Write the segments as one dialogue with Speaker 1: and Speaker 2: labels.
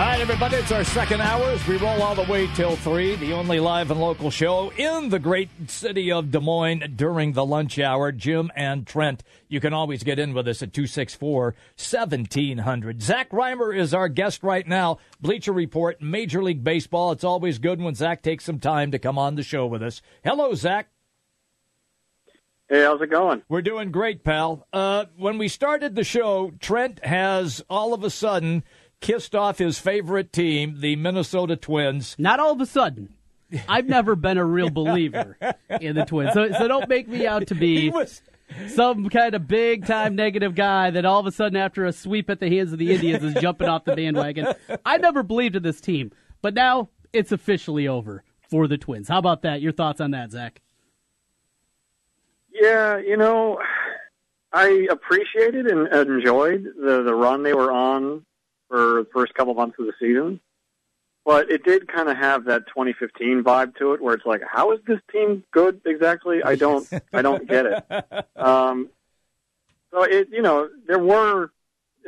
Speaker 1: All right, everybody, it's our second hour as we roll all the way till 3, the only live and local show in the great city of Des Moines during the lunch hour. Jim and Trent, you can always get in with us at 264 1700. Zach Rymer is our guest right now. Bleacher Report, Major League Baseball. It's always good when Zach takes some time to come on the show with us. Hello, Zach.
Speaker 2: Hey, how's it going?
Speaker 1: We're doing great, pal. Uh, when we started the show, Trent has all of a sudden kissed off his favorite team, the Minnesota Twins.
Speaker 3: Not all of a sudden. I've never been a real believer in the Twins. So, so don't make me out to be
Speaker 1: was,
Speaker 3: some kind of big time negative guy that all of a sudden, after a sweep at the hands of the Indians, is jumping off the bandwagon. I never believed in this team, but now it's officially over for the Twins. How about that? Your thoughts on that, Zach?
Speaker 2: Yeah, you know, I appreciated and enjoyed the the run they were on for the first couple months of the season. But it did kind of have that 2015 vibe to it, where it's like, how is this team good exactly? I don't, I don't get it. Um, so it, you know, there were,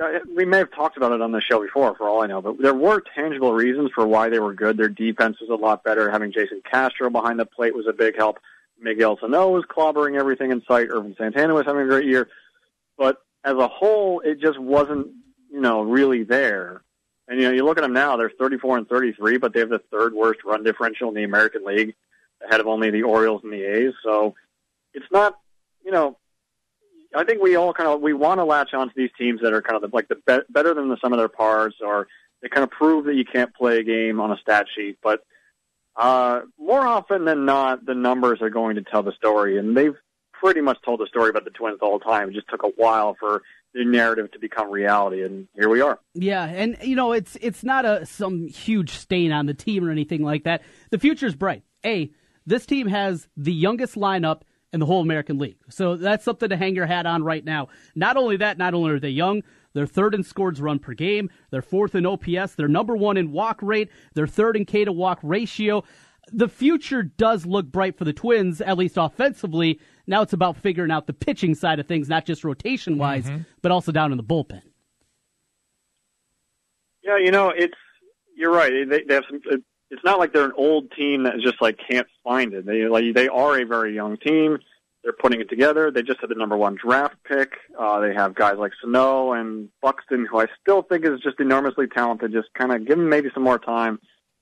Speaker 2: uh, we may have talked about it on the show before, for all I know, but there were tangible reasons for why they were good. Their defense was a lot better. Having Jason Castro behind the plate was a big help. Miguel Sano was clobbering everything in sight. Ervin Santana was having a great year, but as a whole, it just wasn't you know, really there. And you know, you look at them now; they're 34 and 33, but they have the third worst run differential in the American League, ahead of only the Orioles and the A's. So it's not, you know, I think we all kind of we want to latch onto these teams that are kind of like the be- better than the sum of their parts, or they kind of prove that you can't play a game on a stat sheet. But uh, more often than not, the numbers are going to tell the story, and they've pretty much told the story about the Twins the whole time. It just took a while for the narrative to become reality, and here we are.
Speaker 3: Yeah, and you know it's it's not a some huge stain on the team or anything like that. The future's bright. A, this team has the youngest lineup in the whole American League, so that's something to hang your hat on right now. Not only that, not only are they young, they're third in scores run per game, they're fourth in OPS, they're number one in walk rate, they're third in K to walk ratio. The future does look bright for the Twins, at least offensively. Now it's about figuring out the pitching side of things, not just rotation wise, mm-hmm. but also down in the bullpen.
Speaker 2: Yeah, you know, it's you're right. They, they have some. It's not like they're an old team that just like can't find it. They like they are a very young team. They're putting it together. They just had the number one draft pick. Uh, they have guys like Sano and Buxton, who I still think is just enormously talented. Just kind of give them maybe some more time.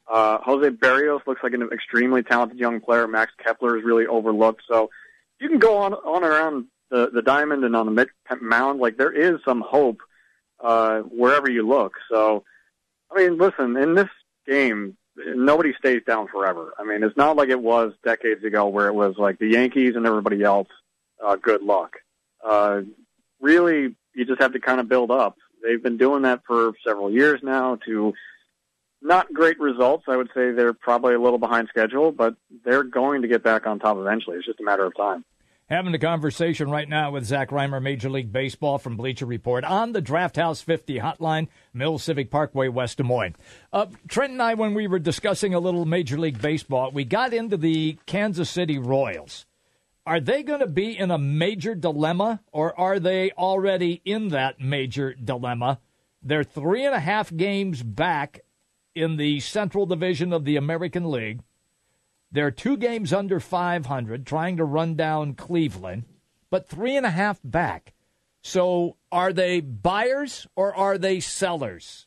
Speaker 2: Uh, Jose Berrios looks like an extremely talented young player. Max Kepler is really overlooked. So you can go on on around the the diamond and on the mid mound. Like there is some hope uh, wherever you look. So, I mean, listen, in this game, nobody stays down forever. I mean, it's not like it was decades ago where it was like the Yankees and everybody else. Uh, good luck. Uh, really, you just have to kind of build up. They've been doing that for several years now to not great results. I would say they're probably a little behind schedule, but they're going to get back on top eventually. It's just a matter of time.
Speaker 1: Having a conversation right now with Zach Rymer, Major League Baseball from Bleacher Report on the Draft House 50 hotline, Mill Civic Parkway, West Des Moines. Uh, Trent and I, when we were discussing a little Major League Baseball, we got into the Kansas City Royals. Are they going to be in a major dilemma, or are they already in that major dilemma? They're three and a half games back in the Central Division of the American League. They're two games under 500, trying to run down Cleveland, but three and a half back. So are they buyers or are they sellers?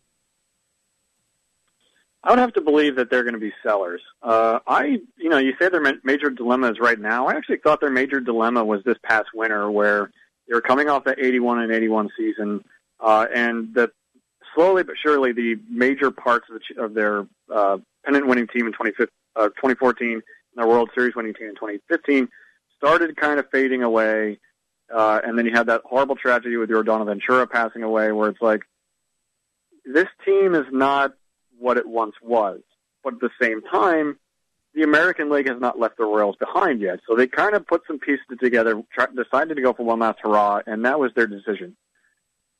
Speaker 2: I would have to believe that they're going to be sellers. Uh, I, you know, you say their major dilemma is right now. I actually thought their major dilemma was this past winter, where they were coming off that 81 and 81 season, uh, and that slowly but surely the major parts of, the, of their uh, pennant-winning team in 2015 uh, 2014 and the World Series winning team in 2015 started kind of fading away. Uh, and then you had that horrible tragedy with Yordano Ventura passing away, where it's like this team is not what it once was. But at the same time, the American League has not left the Royals behind yet. So they kind of put some pieces together, try, decided to go for one last hurrah, and that was their decision.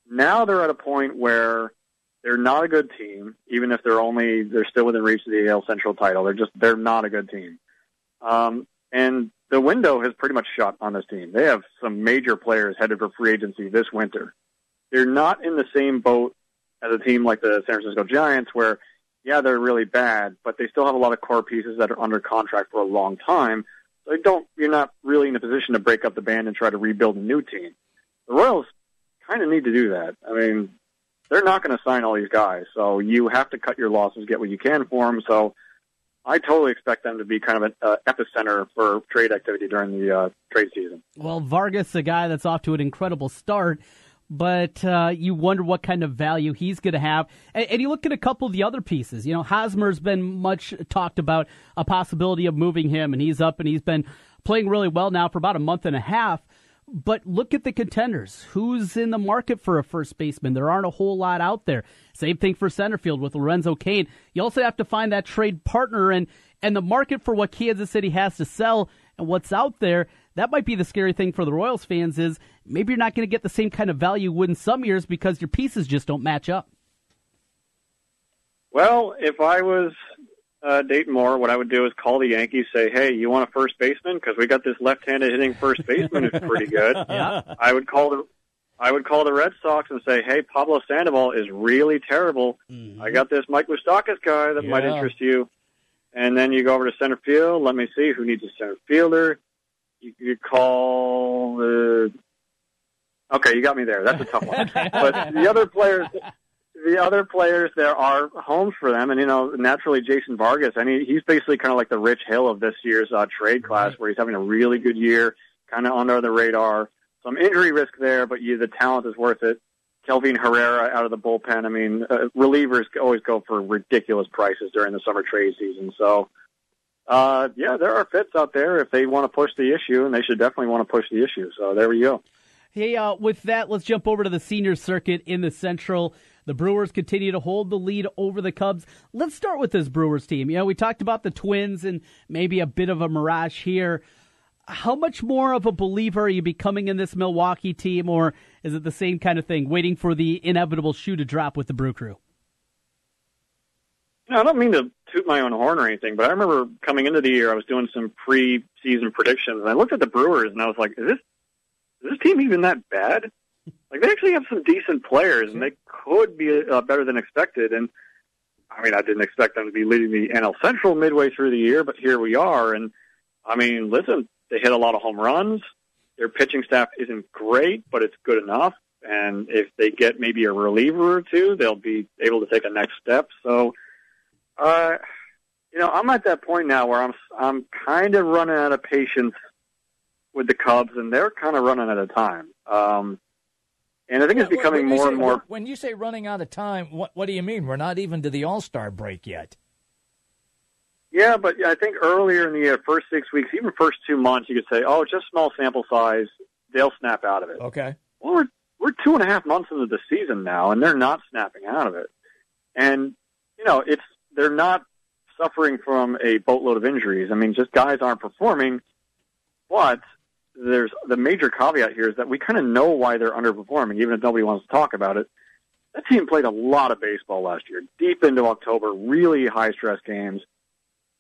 Speaker 2: Now they're at a point where They're not a good team, even if they're only they're still within reach of the AL Central title. They're just they're not a good team. Um, and the window has pretty much shut on this team. They have some major players headed for free agency this winter. They're not in the same boat as a team like the San Francisco Giants, where yeah, they're really bad, but they still have a lot of core pieces that are under contract for a long time. So they don't, you're not really in a position to break up the band and try to rebuild a new team. The Royals kind of need to do that. I mean, they're not going to sign all these guys, so you have to cut your losses, get what you can for them. So I totally expect them to be kind of an uh, epicenter for trade activity during the uh, trade season.
Speaker 3: Well, Vargas, a guy that's off to an incredible start, but uh, you wonder what kind of value he's going to have. And, and, you look at a couple of the other pieces. You know, Hosmer's been much talked about a possibility of moving him, and he's up and he's been playing really well now for about a month and a half. But look at the contenders. Who's in the market for a first baseman? There aren't a whole lot out there. Same thing for center field with Lorenzo Cain. You also have to find that trade partner and and the market for what Kansas City has to sell and what's out there. That might be the scary thing for the Royals fans is maybe you're not going to get the same kind of value you would in some years because your pieces just don't match up.
Speaker 2: Well, if I was uh, Dayton Moore, what I would do is call the Yankees, say, "Hey, you want a first baseman? Because we got this left-handed hitting first baseman who's pretty good."
Speaker 3: yeah.
Speaker 2: I would call the I would call the Red Sox and say, "Hey, Pablo Sandoval is really terrible. Mm-hmm. I got this Mike Moustakas guy that yeah. might interest you." And then you go over to center field. Let me see who needs a center fielder. You, you call. the. okay, you got me there. That's a tough one. but the other players, the other players, there are homes for them, and you know, naturally, Jason Vargas. I mean, he's basically kind of like the Rich Hill of this year's uh, trade class, right. where he's having a really good year, kind of under the radar. Some injury risk there, but you, the talent is worth it. Kelvin Herrera out of the bullpen. I mean, uh, relievers always go for ridiculous prices during the summer trade season. So, uh, yeah, there are fits out there if they want to push the issue, and they should definitely want to push the issue. So there we go.
Speaker 3: Hey, uh, with that, let's jump over to the senior circuit in the Central. The Brewers continue to hold the lead over the Cubs. Let's start with this Brewers team. You know, we talked about the Twins and maybe a bit of a mirage here. How much more of a believer are you becoming in this Milwaukee team, or is it the same kind of thing, waiting for the inevitable shoe to drop with the Brew Crew?
Speaker 2: No, I don't mean to toot my own horn or anything, but I remember coming into the year, I was doing some pre-season predictions, and I looked at the Brewers, and I was like, "Is this is this team even that bad?" Like they actually have some decent players, and they could be uh, better than expected. And I mean, I didn't expect them to be leading the NL Central midway through the year, but here we are. And I mean, listen, they hit a lot of home runs. Their pitching staff isn't great, but it's good enough. And if they get maybe a reliever or two, they'll be able to take a next step. So, uh, you know, I'm at that point now where I'm I'm kind of running out of patience with the Cubs, and they're kind of running out of time. Um, and I think it's becoming more
Speaker 1: say,
Speaker 2: and more.
Speaker 1: When you say running out of time, what what do you mean? We're not even to the All Star break yet.
Speaker 2: Yeah, but I think earlier in the year, first six weeks, even first two months, you could say, "Oh, just small sample size. They'll snap out of it."
Speaker 1: Okay.
Speaker 2: Well, we're we're two and a half months into the season now, and they're not snapping out of it. And you know, it's they're not suffering from a boatload of injuries. I mean, just guys aren't performing. But there's the major caveat here is that we kind of know why they're underperforming, even if nobody wants to talk about it. That team played a lot of baseball last year, deep into October, really high stress games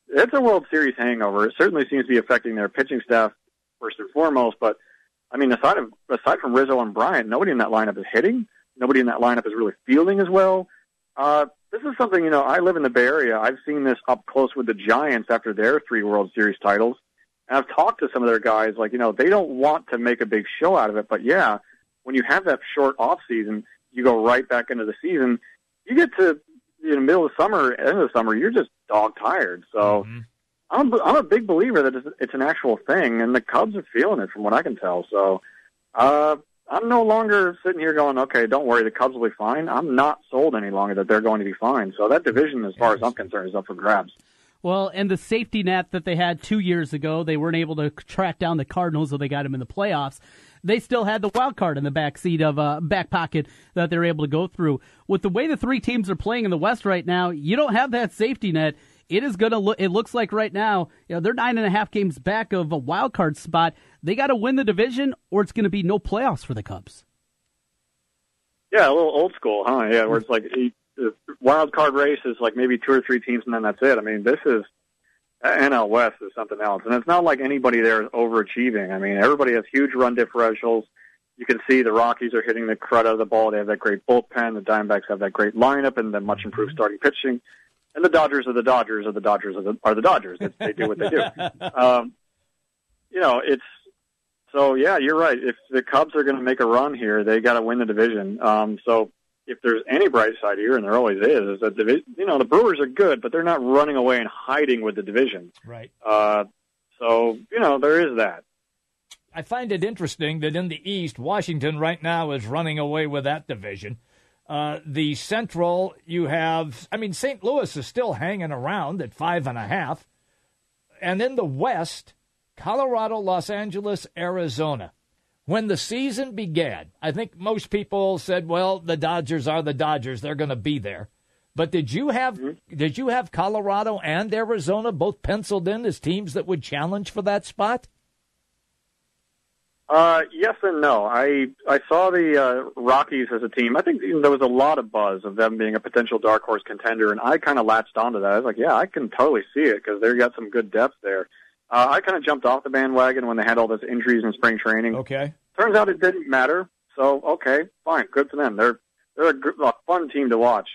Speaker 2: it's a World Series hangover. It certainly seems to be affecting their pitching staff first and foremost. But I mean, aside of aside from Rizzo and Bryant, nobody in that lineup is hitting. Nobody in that lineup is really fielding as well. Uh, this is something you know. I live in the Bay Area. I've seen this up close with the Giants after their three World Series titles, and I've talked to some of their guys. Like you know, they don't want to make a big show out of it, but yeah, when you have that short off season, you go right back into the season. You get to in the middle of summer, end of the summer, you're just dog tired. So mm-hmm. I'm I'm a big believer that it's, it's an actual thing, and the Cubs are feeling it from what I can tell. So uh, I'm no longer sitting here going, okay, don't worry, the Cubs will be fine. I'm not sold any longer that they're going to be fine. So that division, as far as I'm concerned, is up for grabs.
Speaker 3: Well, and the safety net that they had two years ago, they weren't able to track down the Cardinals, so they got them in the playoffs they still had the wild card in the back seat of uh, back pocket that they're able to go through. With the way the three teams are playing in the West right now, you don't have that safety net. It is going to look. It looks like right now, you know, they're nine and a half games back of a wild card spot. They got to win the division, or it's going to be no playoffs for the Cubs.
Speaker 2: Yeah, a little old school, huh? Yeah, where it's like the wild card race is like maybe two or three teams, and then that's it. I mean, this is NL West is something else, and it's not like anybody there is overachieving. I mean, everybody has huge run differentials. You can see the Rockies are hitting the crud out of the ball. They have that great bullpen. The Diamondbacks have that great lineup and the much improved starting pitching. And the Dodgers are the Dodgers are the Dodgers are the, are the Dodgers. It's, they do what they do. Um, you know, it's so yeah, you're right. If the Cubs are going to make a run here, they got to win the division. Um, so if there's any bright side here, and there always is, is that division. You know, the Brewers are good, but they're not running away and hiding with the division.
Speaker 1: Right.
Speaker 2: Uh, so you know, there is that.
Speaker 1: I find it interesting that in the East, Washington right now is running away with that division. Uh, the Central, you have, I mean, St. Louis is still hanging around at five and a half. And in the West, Colorado, Los Angeles, Arizona. When the season began, I think most people said, well, the Dodgers are the Dodgers. They're going to be there. But did you have mm-hmm. did you have Colorado and Arizona both penciled in as teams that would challenge for that spot?
Speaker 2: Uh, yes and no. I I saw the uh, Rockies as a team. I think there was a lot of buzz of them being a potential dark horse contender, and I kind of latched onto that. I was like, yeah, I can totally see it because they've got some good depth there. Uh, I kind of jumped off the bandwagon when they had all those injuries in spring training.
Speaker 1: Okay.
Speaker 2: Turns out it didn't matter. So okay, fine, good for them. They're they're a, a fun team to watch.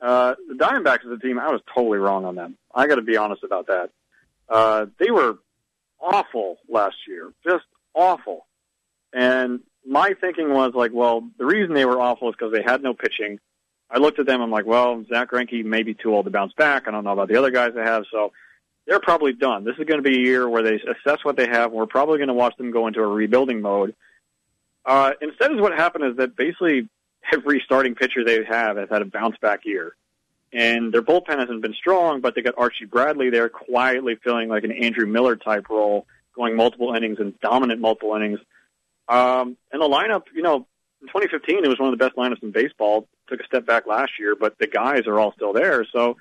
Speaker 2: Uh, the Diamondbacks is a team, I was totally wrong on them. I got to be honest about that. Uh, they were awful last year, just awful. And my thinking was like, well, the reason they were awful is because they had no pitching. I looked at them. I'm like, well, Zack Greinke may be too old to bounce back. I don't know about the other guys they have, so they're probably done. This is going to be a year where they assess what they have. We're probably going to watch them go into a rebuilding mode. Uh, instead, is what happened is that basically every starting pitcher they have has had a bounce back year. And their bullpen hasn't been strong, but they got Archie Bradley there quietly filling like an Andrew Miller type role, going multiple innings and dominant multiple innings. Um, and the lineup, you know, in 2015, it was one of the best lineups in baseball. Took a step back last year, but the guys are all still there. So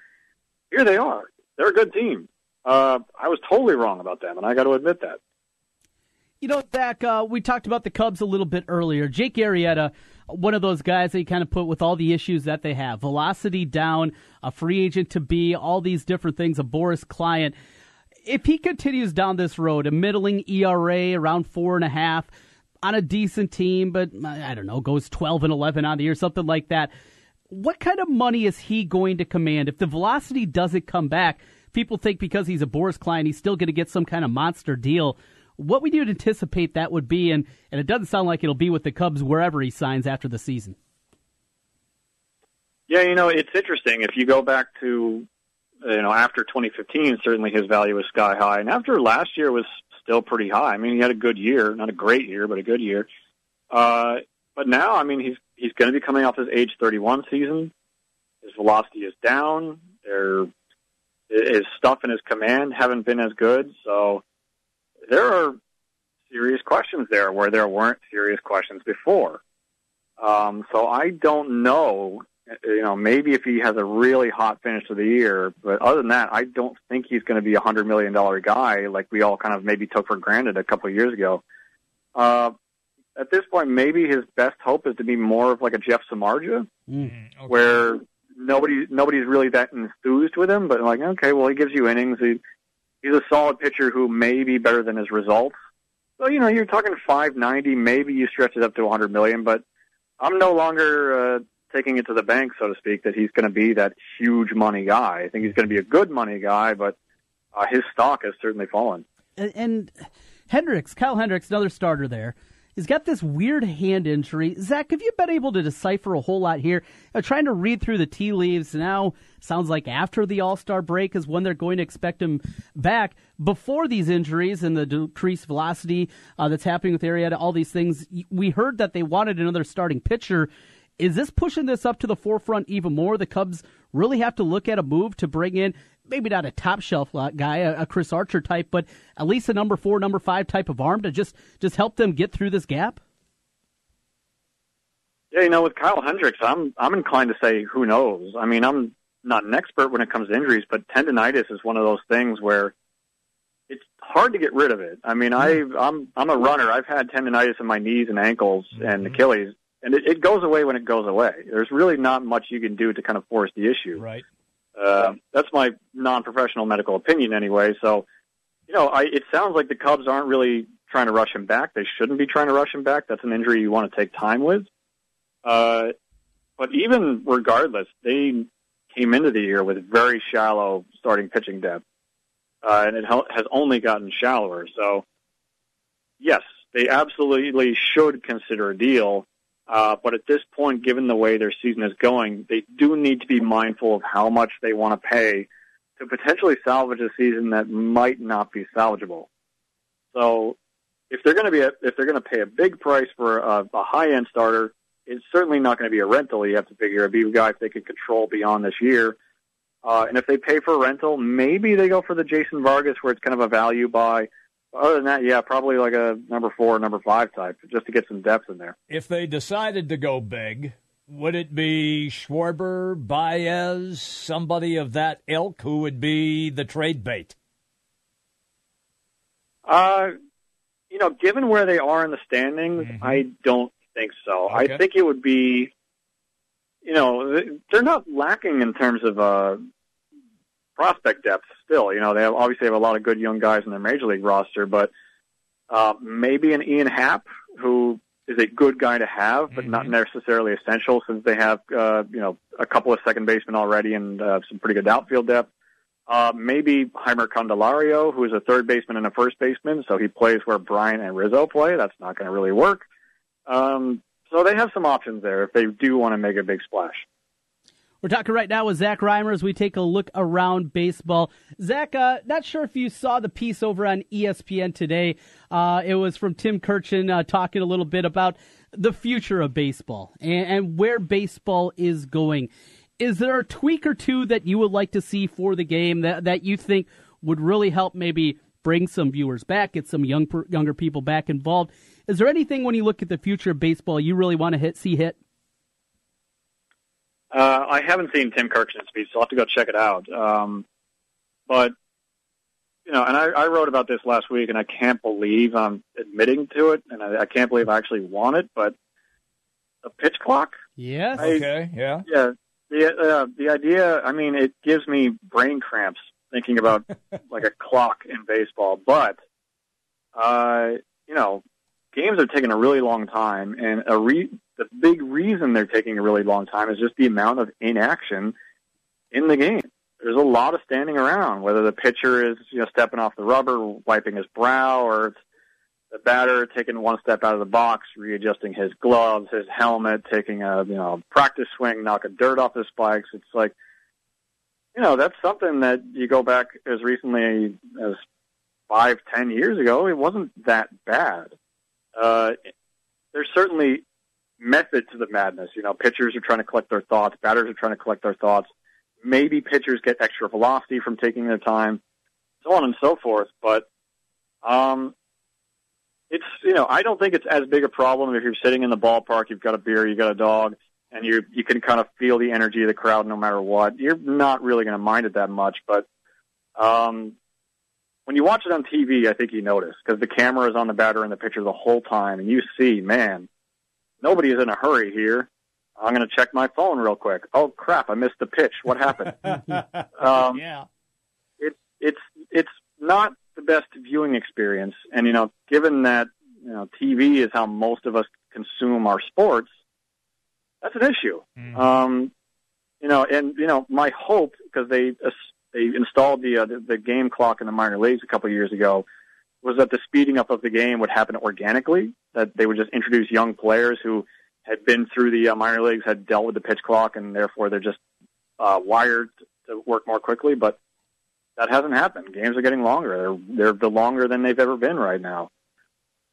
Speaker 2: here they are. They're a good team. Uh, I was totally wrong about them, and I got to admit that.
Speaker 3: You know, Zack, uh, we talked about the Cubs a little bit earlier. Jake Arrieta, one of those guys that you kind of put with all the issues that they have velocity down, a free agent to be, all these different things, a Boras client. If he continues down this road, a middling ERA around four and a half, on a decent team, but I don't know, goes 12 and 11 on the year, something like that. What kind of money is he going to command? If the velocity doesn't come back, people think because he's a Boras client, he's still going to get some kind of monster deal. What would you anticipate that would be? And, and it doesn't sound like it'll be with the Cubs wherever he signs after the season.
Speaker 2: Yeah, you know, it's interesting. If you go back to, you know, after 2015, certainly his value was sky high. And after last year was still pretty high. I mean, he had a good year, not a great year, but a good year. Uh, but now, I mean, he's he's going to be coming off his age 31 season. His velocity is down. There, his stuff and his command haven't been as good. So there are serious questions there where there weren't serious questions before. Um, so I don't know you know, maybe if he has a really hot finish to the year, but other than that, I don't think he's going to be a hundred million dollar guy like we all kind of maybe took for granted a couple of years ago. Uh, at this point, maybe his best hope is to be more of like a Jeff Samardzija, mm-hmm. okay. where nobody nobody's really that enthused with him, but like, okay, well, he gives you innings. He, he's a solid pitcher who may be better than his results. So you know, you're talking 590. Maybe you stretch it up to 100 million, but I'm no longer. Uh, taking it to the bank, so to speak, that he's going to be that huge money guy. I think he's going to be a good money guy, but uh, his stock has certainly fallen.
Speaker 3: And, and Hendricks, Kyle Hendricks, another starter there. He's got this weird hand injury. Zach, have you been able to decipher a whole lot here? Uh, trying to read through the tea leaves now sounds like after the All Star break is when they're going to expect him back. Before these injuries and the decreased velocity uh, that's happening with Arrieta, all these things, we heard that they wanted another starting pitcher. Is this pushing this up to the forefront even more? The Cubs really have to look at a move to bring in maybe not a top shelf guy, a Chris Archer type, but at least a number four, number five type of arm to just just help them get through this gap.
Speaker 2: Yeah, you know, with Kyle Hendricks, I'm I'm inclined to say who knows. I mean, I'm not an expert when it comes to injuries, but tendonitis is one of those things where it's hard to get rid of it. I mean, hmm. I I'm I'm a runner. I've had tendonitis in my knees and ankles and hmm. Achilles, and it, it goes away when it goes away. There's really not much you can do to kind of force the issue.
Speaker 1: Right.
Speaker 2: Uh, that's my non-professional medical opinion, anyway. So, you know, I, it sounds like the Cubs aren't really trying to rush him back. They shouldn't be trying to rush him back. That's an injury you want to take time with. Uh, but even regardless, they came into the year with very shallow starting pitching depth, uh, and it has only gotten shallower. So, yes, they absolutely should consider a deal. Uh, but at this point, given the way their season is going, they do need to be mindful of how much they want to pay to potentially salvage a season that might not be salvageable. So, if they're going to be a, if they're going to pay a big price for a, a high end starter, it's certainly not going to be a rental. You have to figure a big guy if they can control beyond this year. Uh, and if they pay for a rental, maybe they go for the Jason Vargas, where it's kind of a value buy. Other than that, yeah, probably like a number four, number five type, just to get some depth in there.
Speaker 1: If they decided to go big, would it be Schwarber, Baez, somebody of that ilk who would be the trade bait?
Speaker 2: Uh, you know, given where they are in the standings, mm-hmm. I don't think so. Okay. I think it would be, you know, they're not lacking in terms of uh, prospect depth. Still, you know, they have, obviously have a lot of good young guys in their major league roster, but uh, maybe an Ian Happ who is a good guy to have, but mm-hmm. not necessarily essential since they have, uh, you know, a couple of second basemen already and uh, some pretty good outfield depth. Uh, maybe Jeimer Candelario, who is a third baseman and a first baseman, so he plays where Bryant and Rizzo play. That's not going to really work. Um, so they have some options there if they do want to make a big splash.
Speaker 3: We're talking right now with Zach Rymer as we take a look around baseball. Zach, uh, not sure if you saw the piece over on ESPN today. Uh, it was from Tim Kurkjian uh, talking a little bit about the future of baseball and, and where baseball is going. Is there a tweak or two that you would like to see for the game that, that you think would really help maybe bring some viewers back, get some young younger people back involved? Is there anything when you look at the future of baseball you really want to hit see hit?
Speaker 2: Uh, I haven't seen Tim Kurkjian's speech, so I'll have to go check it out. Um, but you know, and I, I wrote about this last week, and I can't believe I'm admitting to it, and I, I can't believe I actually want it. But a pitch clock?
Speaker 3: Yes.
Speaker 1: I, okay. Yeah.
Speaker 2: Yeah. The uh, the idea. I mean, it gives me brain cramps thinking about like a clock in baseball. But uh, you know, games are taking a really long time, and a re- the big reason they're taking a really long time is just the amount of inaction in the game. There's a lot of standing around, whether the pitcher is you know stepping off the rubber, wiping his brow, or it's the batter taking one step out of the box, readjusting his gloves, his helmet, taking a you know practice swing, knocking dirt off his spikes. It's like you know that's something that you go back as recently as five, ten years ago. It wasn't that bad uh, there's certainly method to the madness. You know, pitchers are trying to collect their thoughts, batters are trying to collect their thoughts. Maybe pitchers get extra velocity from taking their time, so on and so forth. But um, it's you know, I don't think it's as big a problem if you're sitting in the ballpark, you've got a beer, you've got a dog, and you you can kind of feel the energy of the crowd no matter what. You're not really going to mind it that much, but um, when you watch it on TV, I think you notice because the camera is on the batter and the pitcher the whole time, and you see, man, nobody is in a hurry here. I'm going to check my phone real quick. Oh crap! I missed the pitch. What happened?
Speaker 1: um, yeah,
Speaker 2: it's it's it's not the best viewing experience, and you know, given that you know TV is how most of us consume our sports, that's an issue. Mm-hmm. Um, you know, and you know, my hope because they they installed the, uh, the the game clock in the minor leagues a couple of years ago was that the speeding up of the game would happen organically. That they would just introduce young players who had been through the uh, minor leagues, had dealt with the pitch clock, and therefore they're just uh, wired to work more quickly. But that hasn't happened. Games are getting longer. They're they're the longer than they've ever been right now.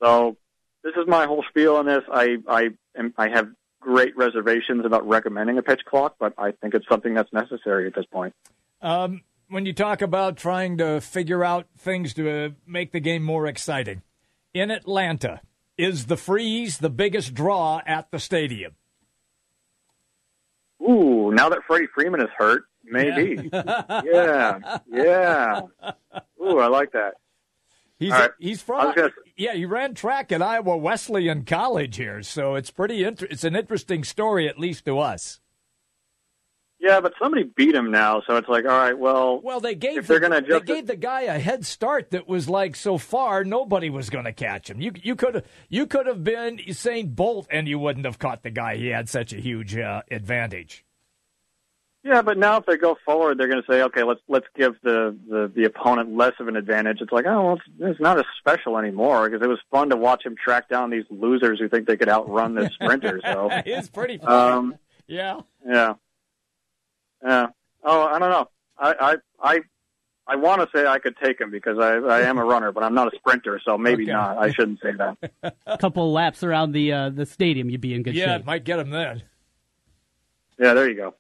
Speaker 2: So this is my whole spiel on this. I I am, I have great reservations about recommending a pitch clock, but I think it's something that's necessary at this point.
Speaker 1: Um, when you talk about trying to figure out things to uh, make the game more exciting, in Atlanta, is the freeze the biggest draw at the stadium?
Speaker 2: Ooh, now that Freddie Freeman is hurt, maybe. Yeah, yeah. yeah. Ooh, I like that.
Speaker 1: He's
Speaker 2: right.
Speaker 1: he's
Speaker 2: I
Speaker 1: from
Speaker 2: gonna-
Speaker 1: yeah. He ran track at Iowa Wesleyan College here, so it's pretty. Inter- it's an interesting story, at least to us.
Speaker 2: Yeah, but somebody beat him now, so it's like, all right, well,
Speaker 1: Well, they gave
Speaker 2: If they're
Speaker 1: the, they gave
Speaker 2: it-
Speaker 1: the guy a head start that was like so far nobody was going to catch him. You you could have you could have been Usain Bolt and you wouldn't have caught the guy. He had such a huge uh, advantage.
Speaker 2: yeah, but now if they go forward, they're going to say, okay, let's let's give the, the the opponent less of an advantage. It's like, oh, well, it's, it's not as special anymore because it was fun to watch him track down these losers who think they could outrun this sprinter. So,
Speaker 1: it's pretty fun.
Speaker 2: um,
Speaker 1: yeah.
Speaker 2: yeah, yeah. Oh, I don't know. I I I, I want to say I could take him because I I am a runner, but I'm not a sprinter, so maybe
Speaker 1: Okay.
Speaker 2: not. I shouldn't say that.
Speaker 3: A couple of laps around the uh, the stadium, you'd be in good
Speaker 1: Yeah,
Speaker 3: shape.
Speaker 1: Yeah, it might get him then.
Speaker 2: Yeah, there you go.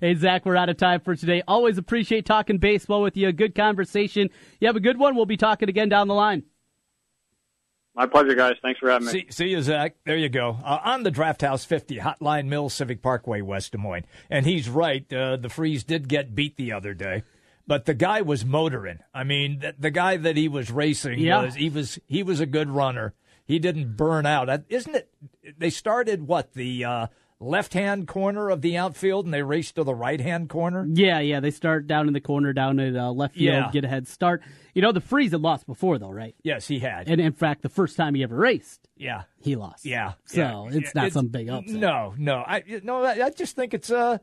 Speaker 3: Hey, Zach, we're out of time for today. Always appreciate talking baseball with you. Good conversation. You have a good one. We'll be talking again down the line.
Speaker 2: My pleasure, guys. Thanks for having me.
Speaker 1: See, see you, Zach. There you go. Uh, on the Draft House 50, Hotline Mill, Civic Parkway, West Des Moines. And he's right. Uh, the Freeze did get beat the other day, but the guy was motoring. I mean, the, the guy that he was racing
Speaker 3: Yeah.
Speaker 1: was he was he was a good runner. He didn't burn out. Uh, Isn't it? They started what the uh, left hand corner of the outfield, and they raced to the right hand corner.
Speaker 3: Yeah, yeah. They start down in the corner, down at uh, left field,
Speaker 1: Yeah.
Speaker 3: get a head start. You know, the Freeze had lost before, though, right?
Speaker 1: Yes, he had.
Speaker 3: And in fact, the first time he ever raced,
Speaker 1: yeah.
Speaker 3: he lost.
Speaker 1: Yeah.
Speaker 3: So
Speaker 1: yeah.
Speaker 3: it's not some big upset.
Speaker 1: No, no. I no. I I just think it's Uh,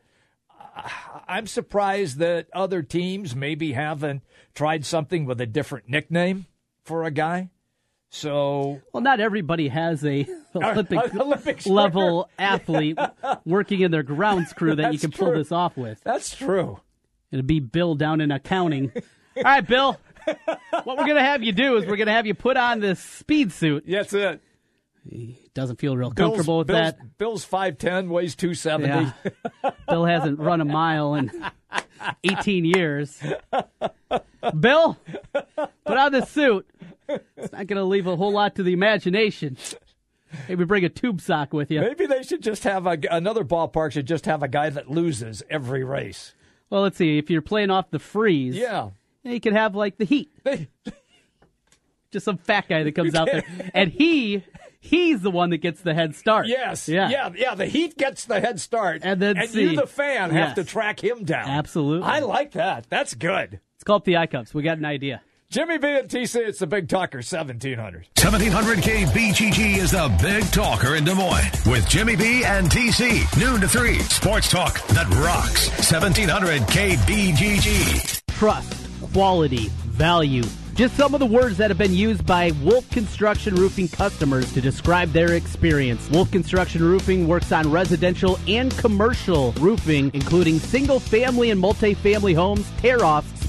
Speaker 1: I'm surprised that other teams maybe haven't tried something with a different nickname for a guy. So
Speaker 3: Well, not everybody has a Olympic,
Speaker 1: Olympic
Speaker 3: level athlete working in their grounds crew that you can pull this off with.
Speaker 1: that's true.
Speaker 3: It'd be Bill down in accounting. All right, Bill. What we're gonna have you do is we're gonna have you put on this speed suit.
Speaker 1: That's it.
Speaker 3: Doesn't feel real
Speaker 1: Bill's,
Speaker 3: comfortable with
Speaker 1: Bill's,
Speaker 3: that.
Speaker 1: Bill's five ten, weighs two seventy.
Speaker 3: Yeah. Bill hasn't run a mile in 18 years. Bill, put on this suit. It's not going to leave a whole lot to the imagination. Maybe bring a tube sock with you.
Speaker 1: Maybe they should just have a, another ballpark should just have a guy that loses every race.
Speaker 3: Well, let's see. If you're playing off the freeze,
Speaker 1: Yeah.
Speaker 3: you could have like the heat. Just some fat guy that comes out there, and he he's the one that gets the head start.
Speaker 1: Yes.
Speaker 3: Yeah.
Speaker 1: Yeah. Yeah. The Heat gets the head start,
Speaker 3: And then
Speaker 1: and
Speaker 3: see.
Speaker 1: you, the fan,
Speaker 3: Yes.
Speaker 1: have to track him down.
Speaker 3: Absolutely.
Speaker 1: I like that. That's good.
Speaker 3: Let's call up the I-Cubs. We got an idea.
Speaker 1: Jimmy B and TC, it's the Big Talker, seventeen hundred.
Speaker 4: 1700K BGG is the big talker in Des Moines with Jimmy B and TC. Noon to 3. Sports talk that rocks. 1700K BGG.
Speaker 3: trust, quality, value. Just some of the words that have been used by Wolf Construction Roofing customers to describe their experience. Wolf Construction Roofing works on residential and commercial roofing, including single family and multi-family homes, tear offs,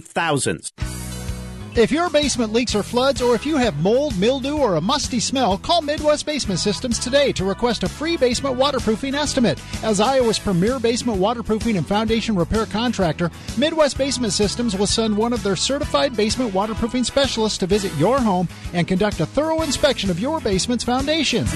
Speaker 5: thousands.
Speaker 6: If your basement leaks or floods, or if you have mold, mildew, or a musty smell, call Midwest Basement Systems today to request a free basement waterproofing estimate. As Iowa's premier basement waterproofing and foundation repair contractor, Midwest Basement Systems will send one of their certified basement waterproofing specialists to visit your home and conduct a thorough inspection of your basement's foundation.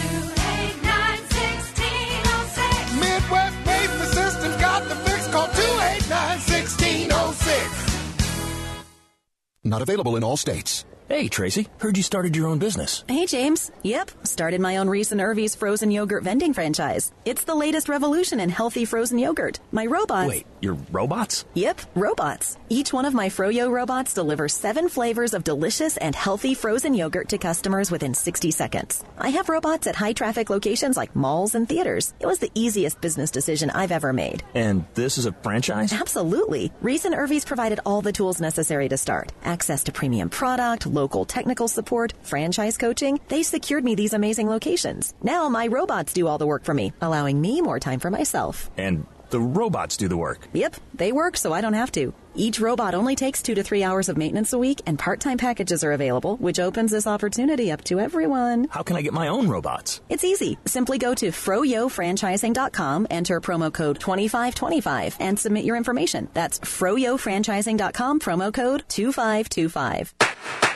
Speaker 7: Not available in all states.
Speaker 8: Hey, Tracy, heard you started your own business.
Speaker 9: Hey, James. Yep, started my own Reis and Irvy's frozen yogurt vending franchise. It's the latest revolution in healthy frozen yogurt. My robots.
Speaker 8: Wait, Your robots?
Speaker 9: Yep, robots. Each one of my Froyo robots delivers seven flavors of delicious and healthy frozen yogurt to customers within 60 seconds. I have robots at high traffic locations like malls and theaters. It was the easiest business decision I've ever made.
Speaker 8: And this is a franchise?
Speaker 9: Absolutely. Reis and Irvy's provided all the tools necessary to start. Access to premium product, local technical support, franchise coaching. They secured me these amazing locations. Now my robots do all the work for me, allowing me more time for myself.
Speaker 8: And the robots do the work.
Speaker 9: Yep, they work so I don't have to. Each robot only takes two to three hours of maintenance a week, and part time packages are available, which opens this opportunity up to everyone.
Speaker 8: How can I get my own robots?
Speaker 9: It's easy. Simply go to froyofranchising.com, enter promo code 2525, and submit your information. That's froyofranchising.com, promo code 2525.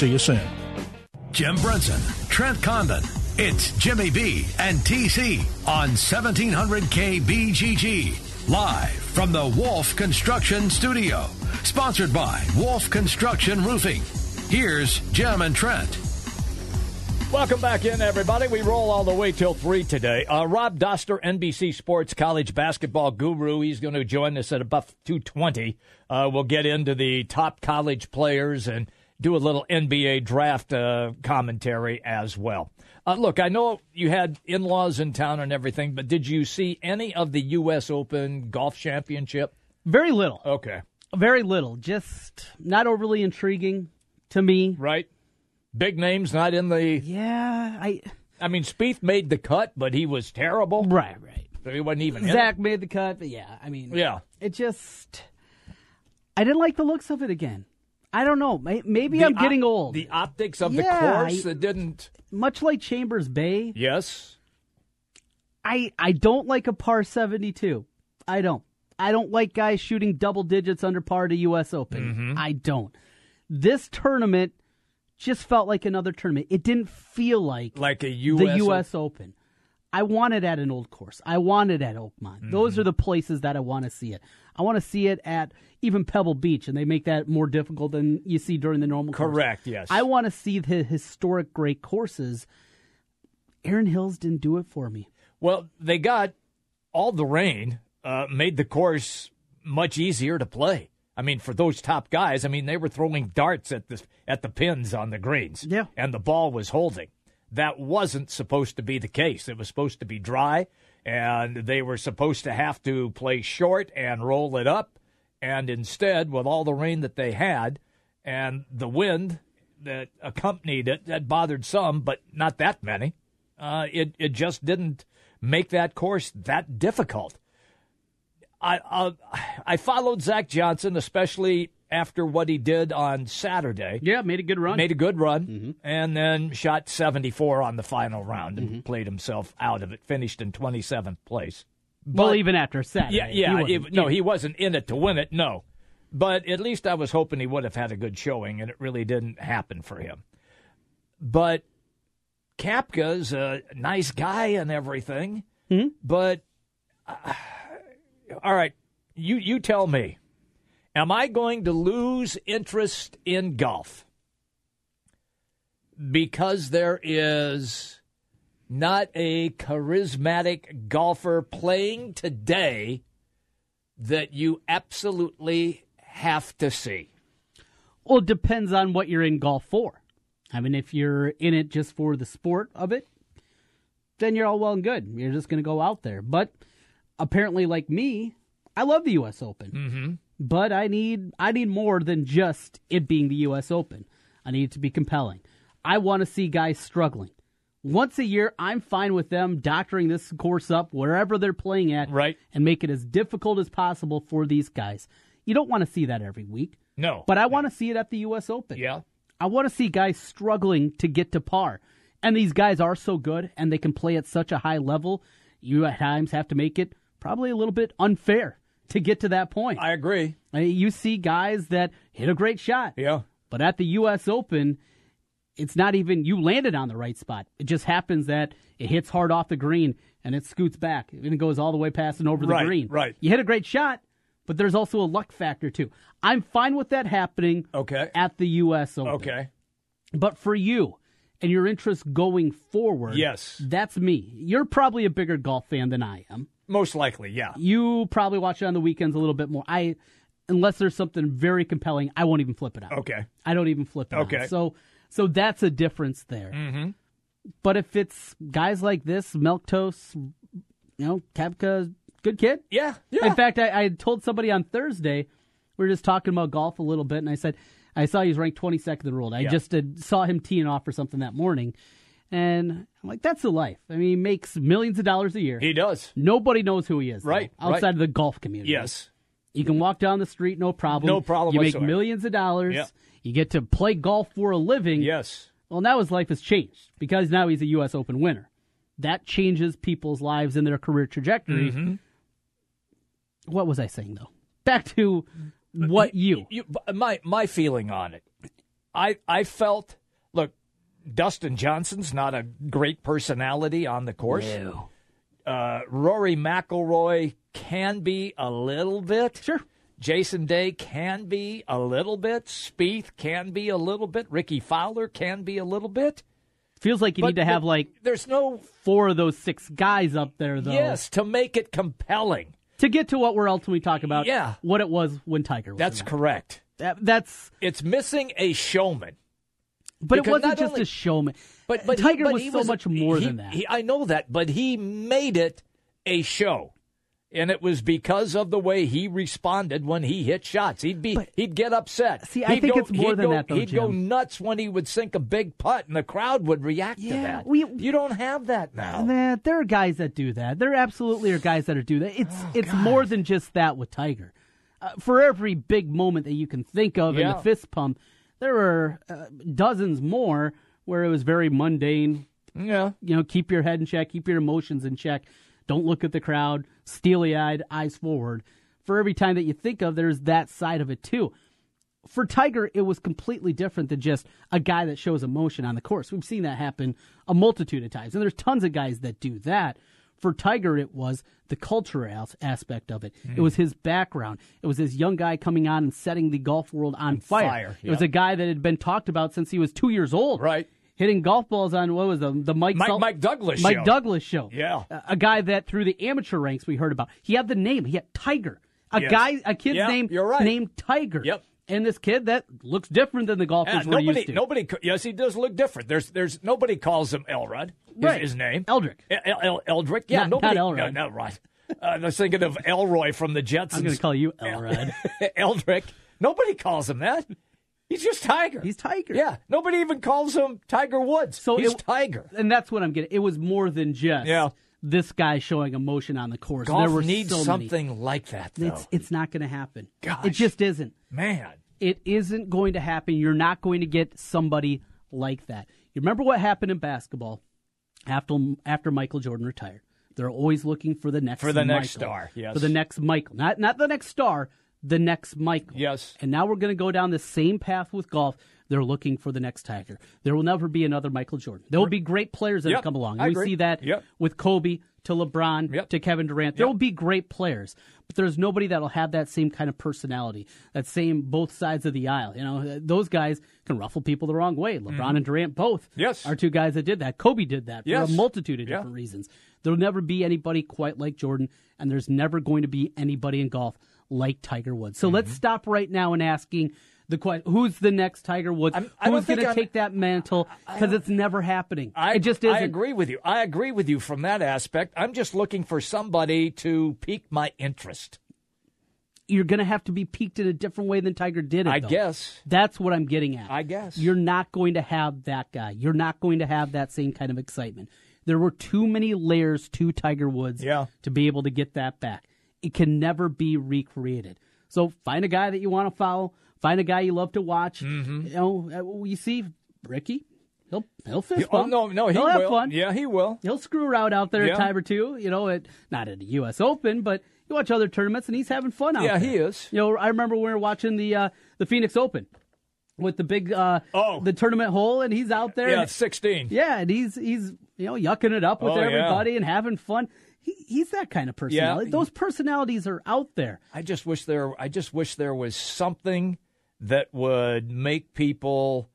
Speaker 10: See you soon.
Speaker 4: Jim Brenson, Trent Condon. It's Jimmy B and TC on 1700 KBGG. Live from the Wolf Construction Studio. Sponsored by Wolf Construction Roofing. Here's Jim and Trent.
Speaker 1: Welcome back in, everybody. We roll all the way till 3 today. Uh, Rob Dauster, NBC Sports College basketball guru. He's going to join us at about 220. Uh, we'll get into the top college players and do a little NBA draft uh, commentary as well. Uh, look, I know you had in laws in town and everything, but did you see any of the U.S. Open Golf Championship?
Speaker 3: Very little.
Speaker 1: Okay.
Speaker 3: Very little. Just not overly intriguing to me.
Speaker 1: Right. Big names not in the.
Speaker 3: Yeah, I.
Speaker 1: I mean, Spieth made the cut, but he was terrible.
Speaker 3: Right, right.
Speaker 1: So he wasn't even.
Speaker 3: Zach made the cut, but yeah, I mean,
Speaker 1: yeah,
Speaker 3: it just. I didn't like the looks of it again. I don't know. Maybe
Speaker 1: the
Speaker 3: I'm getting
Speaker 1: op-
Speaker 3: old.
Speaker 1: The optics of
Speaker 3: Yeah,
Speaker 1: the course
Speaker 3: I-
Speaker 1: it didn't.
Speaker 3: Much like Chambers Bay,
Speaker 1: Yes.
Speaker 3: I I don't like a par 72. I don't. I don't like guys shooting double digits under par to U.S. Open.
Speaker 1: Mm-hmm.
Speaker 3: I don't. This tournament just felt like another tournament. It didn't feel like
Speaker 1: Like a U.S.
Speaker 3: the U.S. Open. I want it at an old course. I want it at Oakmont. Those
Speaker 1: Mm-hmm.
Speaker 3: are the places that I want to see it. I want to see it at even Pebble Beach, and they make that more difficult than you see during the normal. course.
Speaker 1: Correct, yes.
Speaker 3: I want to see the historic great courses. Erin Hills didn't do it for me.
Speaker 1: Well, they got all the rain, uh, made the course much easier to play. I mean, for those top guys, I mean, they were throwing darts at the at the pins on the greens.
Speaker 3: Yeah.
Speaker 1: And the ball was holding. That wasn't supposed to be the case. It was supposed to be dry, and they were supposed to have to play short and roll it up. And instead, with all the rain that they had and the wind that accompanied it, that bothered some, but not that many. Uh, it it just didn't make that course that difficult. I I, I followed Zach Johnson, especially after what he did on Saturday.
Speaker 3: Yeah, made a good run.
Speaker 1: Made a good run, mm-hmm. and then shot 74 on the final round and mm-hmm. played himself out of it. Finished in 27th place.
Speaker 3: Well, even after Saturday.
Speaker 1: yeah, yeah.
Speaker 3: he wasn't-
Speaker 1: no, he wasn't in it to win it. No, but at least I was hoping he would have had a good showing, and it really didn't happen for him. But Koepka's a nice guy and everything, but uh, all right, you you tell me, am I going to lose interest in golf? because there is not a charismatic golfer playing today that you absolutely have to see.
Speaker 3: Well, it depends on what you're in golf for. I mean, if you're in it just for the sport of it, then you're all well and good. You're just going to go out there. But apparently, like me, I love the U.S. Open.
Speaker 1: Mm-hmm.
Speaker 3: But I need I need more than just it being the U.S. Open. I need it to be compelling. I want to see guys struggling. Once a year, I'm fine with them doctoring this course up wherever they're playing at,
Speaker 1: right,
Speaker 3: and make it as difficult as possible for these guys. You don't want to see that every week.
Speaker 1: No.
Speaker 3: But I want to see it at the U.S. Open.
Speaker 1: Yeah.
Speaker 3: I want to see guys struggling to get to par. And these guys are so good and they can play at such a high level, you at times have to make it probably a little bit unfair to get to that point.
Speaker 1: I agree.
Speaker 3: You see guys that hit a great shot.
Speaker 1: Yeah.
Speaker 3: But at the U.S. Open, it's not even you landed on the right spot. It just happens that it hits hard off the green and it scoots back and it goes all the way past and over the
Speaker 1: Right,
Speaker 3: green.
Speaker 1: right.
Speaker 3: You hit a great shot, but there's also a luck factor too. I'm fine with that happening
Speaker 1: Okay.
Speaker 3: at the U.S. Open.
Speaker 1: Okay.
Speaker 3: But for you and your interest going forward,
Speaker 1: Yes.
Speaker 3: that's me. You're probably a bigger golf fan than I am.
Speaker 1: Most likely, yeah.
Speaker 3: You probably watch it on the weekends a little bit more. I, unless there's something very compelling, I won't even flip it out.
Speaker 1: Okay.
Speaker 3: I don't even flip it out.
Speaker 1: Okay.
Speaker 3: So, so that's a difference there.
Speaker 1: Mm-hmm.
Speaker 3: But if it's guys like this, Milk Toast, you know, Koepka, good kid.
Speaker 1: Yeah. Yeah.
Speaker 3: In fact, I, I told somebody on Thursday, we were just talking about golf a little bit, and I said, I saw he was ranked 22nd in the world. I
Speaker 1: Yeah.
Speaker 3: just did, saw him teeing off for something that morning. And I'm like, that's the life. I mean, he makes millions of dollars a year.
Speaker 1: He does.
Speaker 3: Nobody knows who he is, though,
Speaker 1: Right,
Speaker 3: outside
Speaker 1: right.
Speaker 3: of the golf community.
Speaker 1: Yes.
Speaker 3: You can walk down the street, no problem.
Speaker 1: No problem
Speaker 3: You
Speaker 1: whatsoever.
Speaker 3: make millions of dollars.
Speaker 1: Yeah.
Speaker 3: You get to play golf for a living.
Speaker 1: Yes.
Speaker 3: Well, now his life has changed because now he's a U.S. Open winner. That changes people's lives and their career trajectory.
Speaker 1: Mm-hmm.
Speaker 3: What was I saying, though? Back to what you.
Speaker 1: you my my feeling on it. I I felt look, Dustin Johnson's not a great personality on the course.
Speaker 3: No.
Speaker 1: Uh, Rory McIlroy can be a little bit.
Speaker 3: Sure.
Speaker 1: Jason Day can be a little bit. Spieth can be a little bit. Rickie Fowler can be a little bit.
Speaker 3: Feels like you
Speaker 1: But
Speaker 3: need to have like
Speaker 1: There's no
Speaker 3: four of those six guys up there, though.
Speaker 1: yes to make it compelling.
Speaker 3: To get to what we're ultimately talking about.
Speaker 1: Yeah.
Speaker 3: What it was when Tiger was.
Speaker 1: That's
Speaker 3: around.
Speaker 1: correct.
Speaker 3: That, that's.
Speaker 1: It's missing a showman.
Speaker 3: But it wasn't just
Speaker 1: only-
Speaker 3: a showman.
Speaker 1: But but
Speaker 3: Tiger
Speaker 1: but
Speaker 3: was so much more
Speaker 1: he-
Speaker 3: than that.
Speaker 1: he- I know that, but he made it a show, and it was because of the way he responded when he hit shots. He'd be he'd get upset.
Speaker 3: See, I
Speaker 1: He'd
Speaker 3: think
Speaker 1: go-
Speaker 3: it's more than
Speaker 1: go-
Speaker 3: that, though,
Speaker 1: He'd go nuts when he would sink a big putt, and the crowd would react to
Speaker 3: Yeah,
Speaker 1: that.
Speaker 3: we-
Speaker 1: you don't have that now.
Speaker 3: Nah, there are guys that do that. There absolutely are guys that are do that. It's it's more than just that with Tiger. Uh, for every big moment that you can think of in the fist pump, there are uh, dozens more where it was very mundane.
Speaker 1: Yeah,
Speaker 3: you know, keep your head in check, keep your emotions in check. Don't look at the crowd, steely eyed, eyes forward. For every time that you think of, there's that side of it too. For Tiger, it was completely different than just a guy that shows emotion on the course. We've seen that happen a multitude of times, and there's tons of guys that do that. For Tiger, it was the cultural aspect of it. It mm. was his background. It was this young guy coming on and setting the golf world on fire.
Speaker 1: fire,
Speaker 3: It was a guy that had been talked about since he was two years old.
Speaker 1: Right.
Speaker 3: Hitting golf balls on what was the the Mike
Speaker 1: Mike- Mike Douglas show
Speaker 3: Mike
Speaker 1: show.
Speaker 3: Douglas show.
Speaker 1: Yeah.
Speaker 3: A, a guy that through the amateur ranks we heard about. He had the name. He had Tiger. A
Speaker 1: Yes.
Speaker 3: guy, a kid's
Speaker 1: Yeah,
Speaker 3: name
Speaker 1: you're right.
Speaker 3: named Tiger.
Speaker 1: Yep.
Speaker 3: And this kid that looks different than the golfers
Speaker 1: Yeah,
Speaker 3: we're
Speaker 1: nobody,
Speaker 3: used to.
Speaker 1: nobody. Yes, he does look different. There's, there's nobody calls him Elrod. Is
Speaker 3: Right.
Speaker 1: his name
Speaker 3: Eldrick.
Speaker 1: El, El, Eldrick. Yeah,
Speaker 3: Not-
Speaker 1: nobody.
Speaker 3: not Elrod.
Speaker 1: No, no, right. Uh, I was thinking of Elroy from the Jetsons.
Speaker 3: I'm going to call you Elrod.
Speaker 1: Eldrick. Nobody calls him that. He's just Tiger.
Speaker 3: He's Tiger.
Speaker 1: Yeah. Nobody even calls him Tiger Woods.
Speaker 3: So
Speaker 1: he's
Speaker 3: it-
Speaker 1: Tiger.
Speaker 3: and that's what I'm getting. It was more than just
Speaker 1: Yeah.
Speaker 3: this guy showing emotion on the course.
Speaker 1: Golf
Speaker 3: there were
Speaker 1: needs
Speaker 3: so many.
Speaker 1: something like that, though.
Speaker 3: It's it's not going to happen.
Speaker 1: Gosh.
Speaker 3: It just isn't.
Speaker 1: Man.
Speaker 3: It isn't going to happen. You're not going to get somebody like that. You remember what happened in basketball after after Michael Jordan retired? They're always looking for the next
Speaker 1: For the next star, yes.
Speaker 3: For the next Michael, not not the next star, the next Michael.
Speaker 1: Yes.
Speaker 3: And now we're going to go down the same path with golf. They're looking for the next Tiger. There will never be another Michael Jordan. There will be great players that
Speaker 1: Yep,
Speaker 3: come along.
Speaker 1: I
Speaker 3: we
Speaker 1: agree.
Speaker 3: see that
Speaker 1: Yep.
Speaker 3: with Kobe. to LeBron to Kevin Durant. There will be great players, but there's nobody that'll have that same kind of personality, that same both sides of the aisle. You know, those guys can ruffle people the wrong way. LeBron
Speaker 1: Mhm.
Speaker 3: and Durant both
Speaker 1: Yes.
Speaker 3: are two guys that did that. Kobe did that for
Speaker 1: Yes.
Speaker 3: a multitude of
Speaker 1: Yeah.
Speaker 3: different reasons. There'll never be anybody quite like Jordan, and there's never going to be anybody in golf like Tiger Woods. So
Speaker 1: Mm-hmm.
Speaker 3: let's stop right now and asking the question: Who's the next Tiger Woods?
Speaker 1: I don't
Speaker 3: Who's going to take that mantle? Because it's never happening.
Speaker 1: I,
Speaker 3: it just isn't.
Speaker 1: I agree with you. I agree with you from that aspect. I'm just looking for somebody to pique my interest.
Speaker 3: You're going to have to be peaked in a different way than Tiger did it.
Speaker 1: I
Speaker 3: though.
Speaker 1: guess.
Speaker 3: That's what I'm getting at.
Speaker 1: I guess.
Speaker 3: You're not going to have that guy. You're not going to have that same kind of excitement. There were too many layers to Tiger Woods
Speaker 1: Yeah.
Speaker 3: to be able to get that back. It can never be recreated. So find a guy that you want to follow. Find a guy you love to watch.
Speaker 1: Mm-hmm.
Speaker 3: You know, uh, you see Ricky. He'll he'll fist
Speaker 1: Oh, no, no, he
Speaker 3: He'll have fun.
Speaker 1: Yeah, he will.
Speaker 3: He'll screw around out there
Speaker 1: Yeah.
Speaker 3: a time or two. You know, at, not at the U.S. Open, but you watch other tournaments and he's having fun out
Speaker 1: Yeah,
Speaker 3: there.
Speaker 1: he is.
Speaker 3: You know, I remember we were watching the uh, the Phoenix Open with the big uh,
Speaker 1: oh
Speaker 3: the tournament hole, and he's out there.
Speaker 1: Yeah,
Speaker 3: and-
Speaker 1: 16.
Speaker 3: yeah, and he's he's you know yucking it up with
Speaker 1: Oh, yeah.
Speaker 3: everybody and having fun. He, he's that kind of personality. Those personalities are out there.
Speaker 1: I just wish there. I just wish there was something that would make people.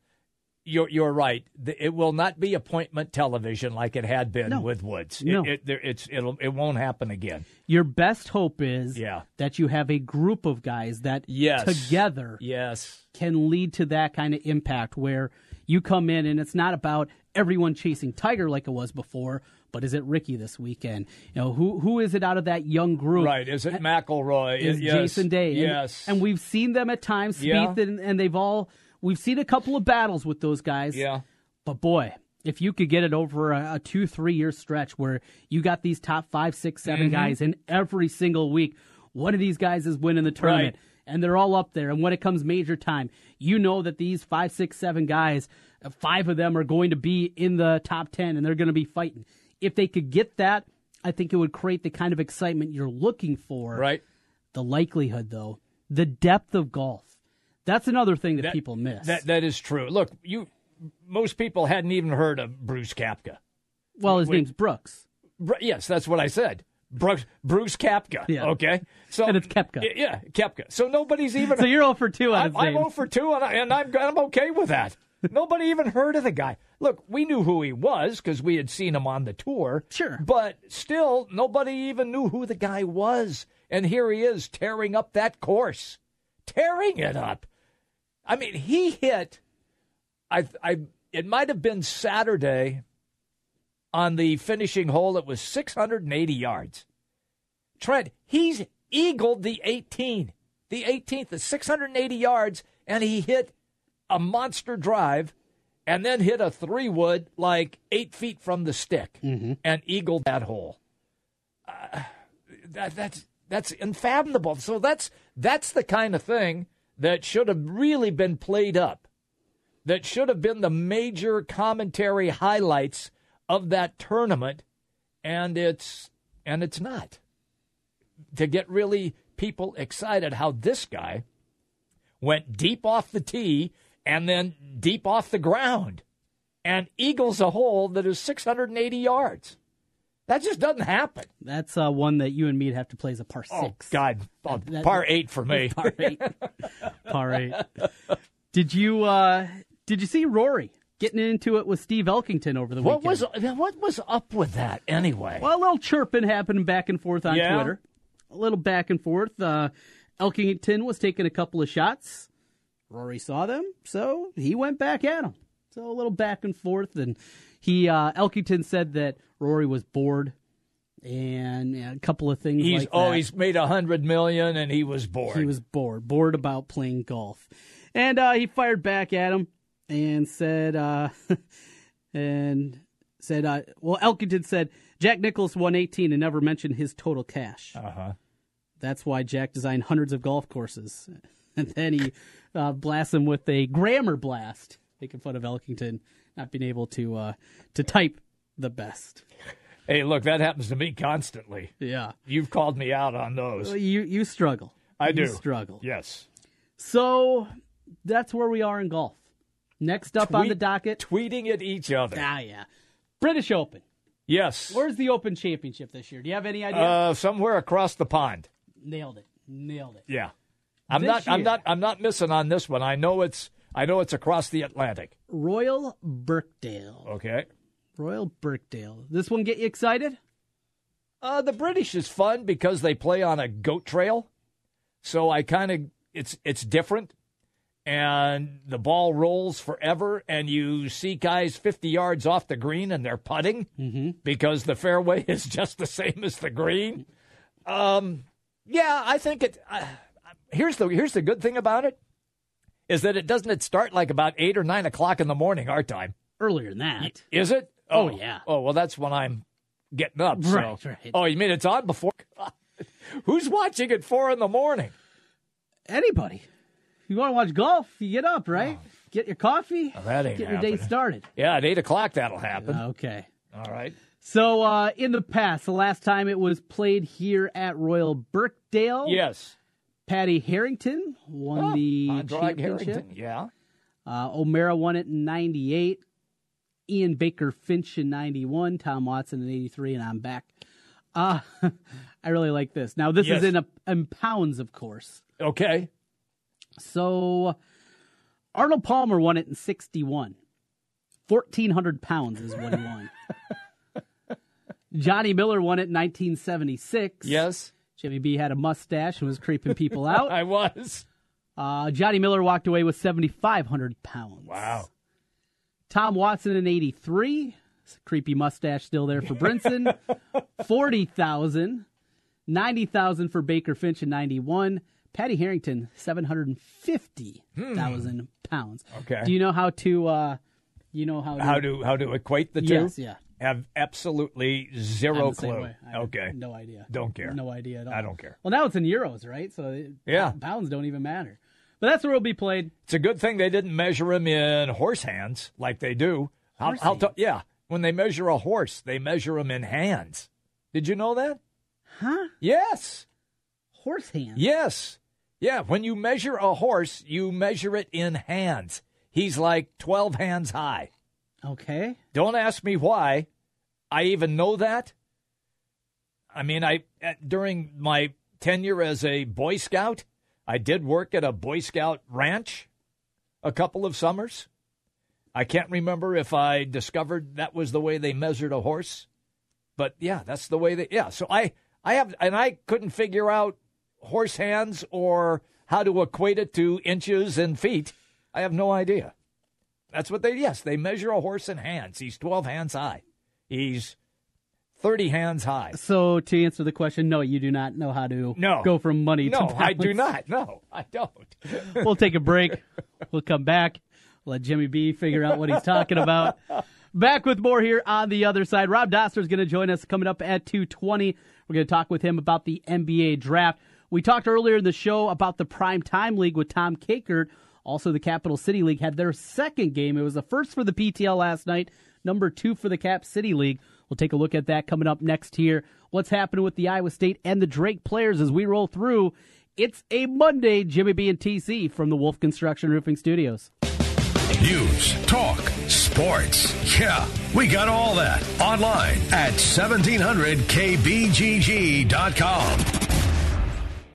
Speaker 1: You're you're right. It will not be appointment television like it had been
Speaker 3: No.
Speaker 1: with Woods. It-
Speaker 3: No.
Speaker 1: it, there- it's it'll it won't happen again.
Speaker 3: Your best hope is
Speaker 1: Yeah.
Speaker 3: that you have a group of guys that
Speaker 1: Yes.
Speaker 3: together
Speaker 1: Yes.
Speaker 3: can lead to that kind of impact where you come in and it's not about everyone chasing Tiger like it was before, but is it Ricky this weekend? You know, who who is it out of that young group?
Speaker 1: Right? Is it McIlroy?
Speaker 3: Is
Speaker 1: Yes.
Speaker 3: Jason Day.
Speaker 1: Yes.
Speaker 3: And, we've seen them at times,
Speaker 1: Yeah.
Speaker 3: And, and they've all we've seen a couple of battles with those guys.
Speaker 1: Yeah.
Speaker 3: But boy, if you could get it over a, a two, three year stretch where you got these top five, six, seven
Speaker 1: Mhm.
Speaker 3: guys in every single week, one of these guys is winning the tournament.
Speaker 1: Right.
Speaker 3: And they're all up there. And when it comes major time, you know that these five, six, seven guys, five of them are going to be in the top 10 and they're going to be fighting. If they could get that, I think it would create the kind of excitement you're looking for.
Speaker 1: Right.
Speaker 3: The likelihood, though, the depth of golf. That's another thing that, people miss.
Speaker 1: That that is true. Look, you most people hadn't even heard of Bruce Kapka.
Speaker 3: well, his name's Brooks.
Speaker 1: Br- yes, that's what I said. Bruce, Bruce Kapka.
Speaker 3: Yeah.
Speaker 1: Okay. So
Speaker 3: And it's
Speaker 1: Koepka. Yeah, Koepka. So nobody's even.
Speaker 3: So you're all for 2 on
Speaker 1: I'm, I'm. 0 for 2, and, I, and I'm, I'm okay with that. Nobody even heard of the guy. Look, we knew who he was because we had seen him on the tour.
Speaker 3: Sure.
Speaker 1: But still, nobody even knew who the guy was. And here he is tearing up that course. Tearing it up. I mean, he hit. I, I, it might have been Saturday on the finishing hole. It was 680 yards. Trent, he's eagled the 18, the 18th, the 680 yards, and he hit a monster drive and then hit a three wood like eight feet from the stick and eagled that hole. Uh, that, that's that's unfathomable. So that's that's the kind of thing that should have really been played up. That should have been the major commentary highlights of that tournament, and it's and it's not to get really people excited how this guy went deep off the tee and then deep off the ground and eagles a hole that is 680 yards. That just doesn't happen.
Speaker 3: That's uh, one that you and me'd have to play as a par
Speaker 1: Oh,
Speaker 3: six.
Speaker 1: God. Oh,
Speaker 3: That-
Speaker 1: par eight for me.
Speaker 3: Par eight. par eight. Did you uh, did you see Rory getting into it with Steve Elkington over the
Speaker 1: What
Speaker 3: weekend?
Speaker 1: was what was up with that anyway?
Speaker 3: Well, a little chirping happening back and forth on
Speaker 1: Yeah?
Speaker 3: Twitter. A little back and forth. Uh, Elkington was taking a couple of shots. Rory saw them, so he went back at him. So a little back and forth, and he uh, Elkington said that Rory was bored, and yeah, a couple of things
Speaker 1: He's
Speaker 3: like
Speaker 1: oh, he's made a hundred million and he was bored.
Speaker 3: He was bored, bored about playing golf, and uh, he fired back at him and said, uh, and said, uh, well, Elkington said Jack Nicklaus won 18 and never mentioned his total cash.
Speaker 1: Uh huh.
Speaker 3: That's why Jack designed hundreds of golf courses, and then he uh, blasts him with a grammar blast, making fun of Elkington not being able to uh, to type the best.
Speaker 1: Hey, look, that happens to me constantly.
Speaker 3: Yeah,
Speaker 1: You've called me out on those.
Speaker 3: you you struggle.
Speaker 1: I do
Speaker 3: struggle.
Speaker 1: Yes.
Speaker 3: So that's where we are in golf. Next up on the docket,
Speaker 1: tweeting at each other.
Speaker 3: Ah, yeah. British Open.
Speaker 1: Yes.
Speaker 3: Where's the Open Championship this year? Do you have any idea?
Speaker 1: Uh, somewhere across the pond.
Speaker 3: Nailed it. Nailed it.
Speaker 1: Yeah. I'm
Speaker 3: This
Speaker 1: not I'm not I'm not missing on this one. I know it's I know it's across the Atlantic.
Speaker 3: Royal Birkdale.
Speaker 1: Okay.
Speaker 3: Royal Birkdale. This one get you excited?
Speaker 1: Uh, the British is fun because they play on a goat trail, so I kind of it's it's different, and the ball rolls forever, and you see guys fifty yards off the green and they're putting because the fairway is just the same as the green. Um, yeah, I think it. Uh, here's the here's the good thing about it is that it doesn't it start like about eight or nine o'clock in the morning our time.
Speaker 3: Earlier than that.
Speaker 1: Is it?
Speaker 3: Oh, yeah.
Speaker 1: Oh well, that's when I'm getting up. so-
Speaker 3: Right, right.
Speaker 1: Oh, you mean it's on before? Who's watching at four in the morning?
Speaker 3: Anybody. You want to watch golf? You get up, right? Get your coffee.
Speaker 1: Oh, that ain't
Speaker 3: Get your day started.
Speaker 1: Yeah, at eight o'clock that'll happen.
Speaker 3: Okay.
Speaker 1: All right.
Speaker 3: So, uh, in the past, the last time it was played here at Royal Birkdale,
Speaker 1: Yes.
Speaker 3: Paddy Harrington won
Speaker 1: Oh,
Speaker 3: the
Speaker 1: Andrade
Speaker 3: championship.
Speaker 1: Harrington. Yeah.
Speaker 3: Uh, O'Meara won it in 98. Ian Baker Finch in 91. Tom Watson in 83. And I'm back. Uh, I really like this. Now, this
Speaker 1: Yes.
Speaker 3: is in, a, in pounds, of course.
Speaker 1: Okay.
Speaker 3: So, Arnold Palmer won it in 61. 1,400 pounds is what he won. Johnny Miller won it in 1976.
Speaker 1: Yes.
Speaker 3: Jimmy B had a mustache and was creeping people out.
Speaker 1: I was.
Speaker 3: Uh, Johnny Miller walked away with 7,500 pounds.
Speaker 1: Wow.
Speaker 3: Tom Watson in 83. Creepy mustache still there for Brunson. 40,000. 90,000 for Baker Finch in 91. Paddy Harrington, 750,000 pounds.
Speaker 1: Hmm. Okay.
Speaker 3: Do you know how to, uh, you know how to,
Speaker 1: How to how to equate the two?
Speaker 3: Yes, yeah.
Speaker 1: Have absolutely
Speaker 3: I'm
Speaker 1: zero
Speaker 3: the same
Speaker 1: clue.
Speaker 3: way. I have
Speaker 1: Okay.
Speaker 3: No idea.
Speaker 1: Don't care.
Speaker 3: No idea at all.
Speaker 1: I don't care.
Speaker 3: Well, now it's in euros, right? So
Speaker 1: Yeah.
Speaker 3: pounds don't even matter. But that's where it'll be played.
Speaker 1: It's a good thing they didn't measure him in horse hands like they do.
Speaker 3: Horse
Speaker 1: how
Speaker 3: hands?
Speaker 1: to- yeah, when they measure a horse, they measure him in hands. Did you know that?
Speaker 3: Huh?
Speaker 1: Yes.
Speaker 3: Horse hands.
Speaker 1: Yes. Yeah, when you measure a horse, you measure it in hands. He's like 12 hands high.
Speaker 3: Okay.
Speaker 1: Don't ask me why. I even know that. I mean, I at- during my tenure as a Boy Scout, I did work at a Boy Scout ranch a couple of summers. I can't remember if I discovered that was the way they measured a horse, but yeah, that's the way they. Yeah, so I I have and I couldn't figure out horse hands or how to equate it to inches and feet. I have no idea. That's what they, yes, they measure a horse in hands. He's 12 hands high. He's 30 hands high.
Speaker 3: So to answer the question, no, you do not know how to
Speaker 1: No.
Speaker 3: go from money to
Speaker 1: No. I do not. No, I don't.
Speaker 3: we'll take a break. We'll come back. Let Jimmy B figure out what he's talking about. Back with more here on the other side. Rob Dauster is going to join us coming up at 220. We're going to talk with him about the NBA draft. We talked earlier in the show about the Prime Time League with Tom Kakert. Also, the Capital City League had their second game. It was the first for the PTL last night, number two for the Cap City League. We'll take a look at that coming up next here. What's happening with the Iowa State and the Drake players as we roll through. It's a Monday, Jimmy B and TC from the Wolf Construction Roofing Studios.
Speaker 4: News, talk, sports. Yeah, we got all that online at 1700kbgg.com.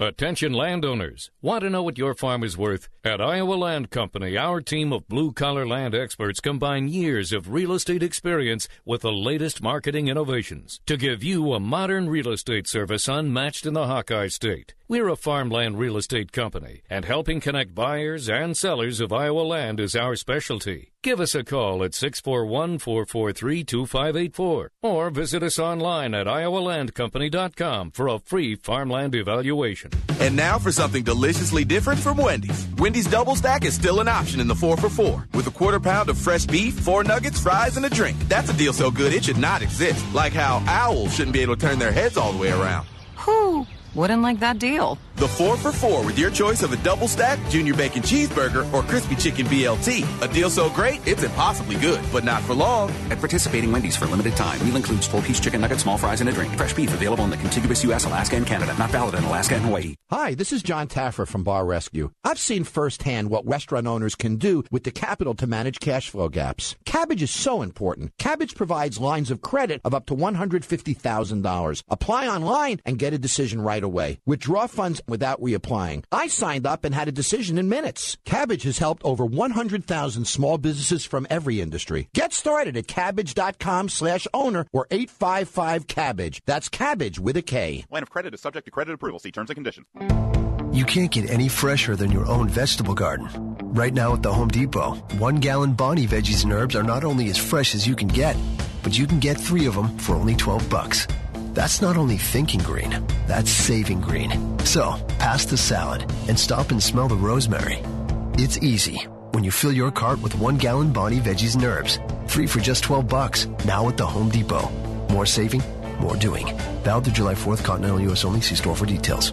Speaker 11: Attention landowners. Want to know what your farm is worth? At Iowa Land Company, our team of blue collar land experts combine years of real estate experience with the latest marketing innovations to give you a modern real estate service unmatched in the Hawkeye State. We're a farmland real estate company, and helping connect buyers and sellers of Iowa land is our specialty. Give us a call at 641 443 2584 or visit us online at iowalandcompany.com for a free farmland evaluation.
Speaker 12: And now for something deliciously different from Wendy's. Wendy's Double Stack is still an option in the 4 for 4 with a quarter pound of fresh beef, four nuggets, fries, and a drink. That's a deal so good it should not exist. Like how owls shouldn't be able to turn their heads all the way around.
Speaker 13: Whew, wouldn't like that deal.
Speaker 12: The 4 for 4 with your choice of a double stack, junior bacon cheeseburger, or crispy chicken BLT. A deal so great, it's impossibly good, but not for long.
Speaker 14: At participating Wendy's for limited time, meal includes four piece chicken nuggets, small fries, and a drink. Fresh beef available in the contiguous U.S., Alaska, and Canada. Not valid in Alaska and Hawaii.
Speaker 15: Hi, this is John Taffer from Bar Rescue. I've seen firsthand what restaurant owners can do with the capital to manage cash flow gaps. Kabbage is so important. Kabbage provides lines of credit of up to $150,000. Apply online and get a decision right away. Withdraw funds without reapplying. I signed up and had a decision in minutes. Kabbage has helped over 100,000 small businesses from every industry. Get started at kabbage.com slash owner or 855-CABBAGE. That's cabbage with a K.
Speaker 16: Line of credit is subject to credit approval. See terms and conditions.
Speaker 17: You can't get any fresher than your own vegetable garden. Right now at the Home Depot, one gallon Bonnie veggies and herbs are not only as fresh as you can get, but you can get three of them for only 12 bucks. That's not only thinking green, that's saving green. So, pass the salad and stop and smell the rosemary. It's easy when you fill your cart with one gallon Bonnie veggies and herbs. Three for just 12 bucks, now at the Home Depot. More saving, more doing. Valid through July 4th, Continental US only. See store for details.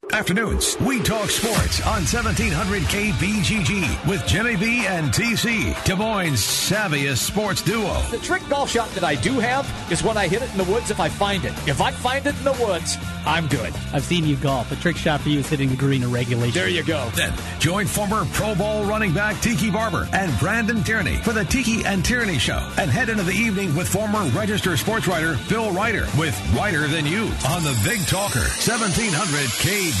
Speaker 4: Afternoons, we talk sports on 1700 KBGG with Jimmy B and TC, Des Moines' savviest sports duo.
Speaker 1: The trick golf shot that I do have is when I hit it in the woods if I find it. If I find it in the woods, I'm good.
Speaker 3: I've seen you golf. A trick shot for you is hitting the green in regulation.
Speaker 1: There you go.
Speaker 4: Then join former Pro Bowl running back Tiki Barber and Brandon Tierney for the Tiki and Tierney Show. And head into the evening with former Register sports writer Bill Ryder with Ryder Than You on the Big Talker 1700 KBGG.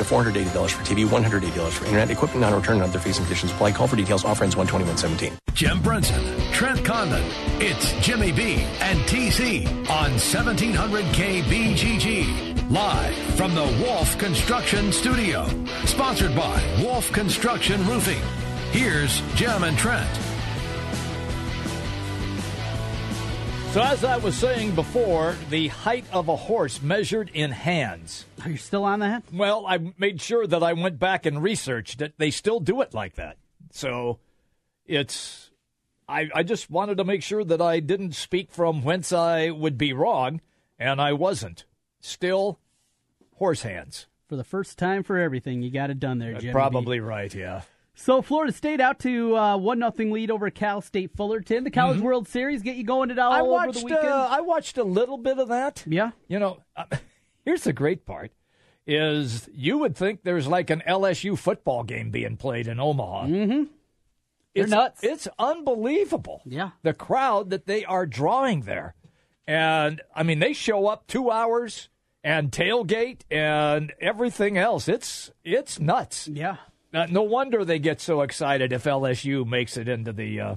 Speaker 8: up to $480 for TV, $180 for internet, equipment non-return and other fees and conditions apply. Call for details. Offer ends 12117.
Speaker 4: Jim Brunson, Trent Condon, it's Jimmy B and TC on 1700 KBGG. Live from the Wolf Construction Studio. Sponsored by Wolf Construction Roofing. Here's Jim and Trent.
Speaker 1: So, as I was saying before, the height of a horse measured in hands.
Speaker 3: Are you still on that?
Speaker 1: Well, I made sure that I went back and researched it. They still do it like that. So, it's. I, I just wanted to make sure that I didn't speak from whence I would be wrong, and I wasn't. Still, horse hands.
Speaker 3: For the first time for everything, you got it done there, uh, Jim.
Speaker 1: Probably right, yeah.
Speaker 3: So Florida State out to uh, one nothing lead over Cal State Fullerton. The College
Speaker 1: Mm-hmm.
Speaker 3: World Series get you going at all
Speaker 1: I
Speaker 3: over
Speaker 1: watched.
Speaker 3: the weekend.
Speaker 1: Uh, I watched a little bit of that.
Speaker 3: Yeah.
Speaker 1: You know, uh, here's the great part: is you would think there's like an LSU football game being played in Omaha.
Speaker 3: Mm-hmm. They're
Speaker 1: It's
Speaker 3: nuts.
Speaker 1: It's unbelievable.
Speaker 3: Yeah.
Speaker 1: The crowd that they are drawing there, and I mean they show up two hours and tailgate and everything else. It's it's nuts.
Speaker 3: Yeah.
Speaker 1: Uh, no wonder they get so excited if LSU makes it into the uh,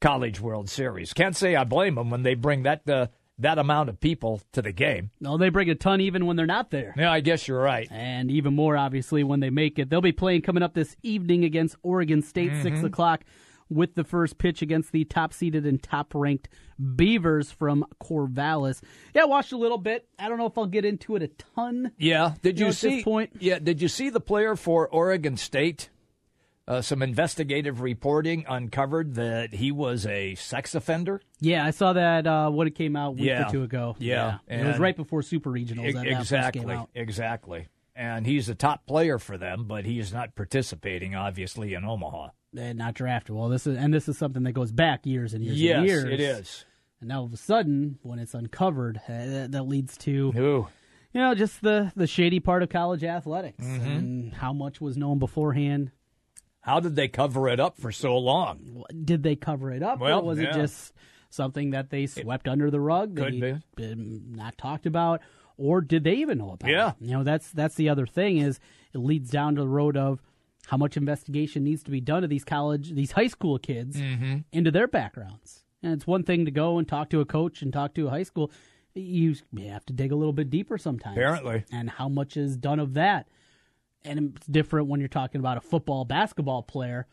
Speaker 1: College World Series. Can't say I blame them when they bring that uh, that amount of people to the game.
Speaker 3: No, they bring a ton even when they're not there.
Speaker 1: Yeah, I guess you're right.
Speaker 3: And even more, obviously, when they make it. They'll be playing coming up this evening against Oregon State,
Speaker 1: Mm-hmm.
Speaker 3: 6 o'clock, with the first pitch against the top seeded and top ranked Beavers from Corvallis. Yeah, I watched a little bit. I don't know if I'll get into it a ton.
Speaker 1: Yeah. Did
Speaker 3: You
Speaker 1: you,
Speaker 3: know,
Speaker 1: see?
Speaker 3: this point-
Speaker 1: Yeah. Did you see the player for Oregon State? Uh, some investigative reporting uncovered that he was a sex offender.
Speaker 3: Yeah, I saw that uh, when it came out a week
Speaker 1: Yeah.
Speaker 3: or two ago.
Speaker 1: Yeah.
Speaker 3: it was right before Super Regionals. that
Speaker 1: exactly. Exactly. And he's a top player for them, but he is not participating, obviously, in Omaha.
Speaker 3: And not drafted. Well, this is and this is something that goes back years and years
Speaker 1: Yes,
Speaker 3: and years.
Speaker 1: it is.
Speaker 3: And now all of a sudden, when it's uncovered, uh, that, that leads to
Speaker 1: Ooh.
Speaker 3: you know just the the shady part of college athletics
Speaker 1: Mm-hmm.
Speaker 3: and how much was known beforehand.
Speaker 1: How did they cover it up for so long?
Speaker 3: Did they cover it up,
Speaker 1: Well,
Speaker 3: or was
Speaker 1: yeah.
Speaker 3: it just something that they swept under the rug?
Speaker 1: Could be.
Speaker 3: been not talked about, or did they even know about?
Speaker 1: Yeah.
Speaker 3: it? you know that's that's the other thing is it leads down to the road of how much investigation needs to be done to these college, these high school kids
Speaker 1: Mhm.
Speaker 3: into their backgrounds. And it's one thing to go and talk to a coach and talk to a high school. You, you have to dig a little bit deeper sometimes.
Speaker 1: Apparently.
Speaker 3: And how much is done of that? And it's different when you're talking about a football, basketball player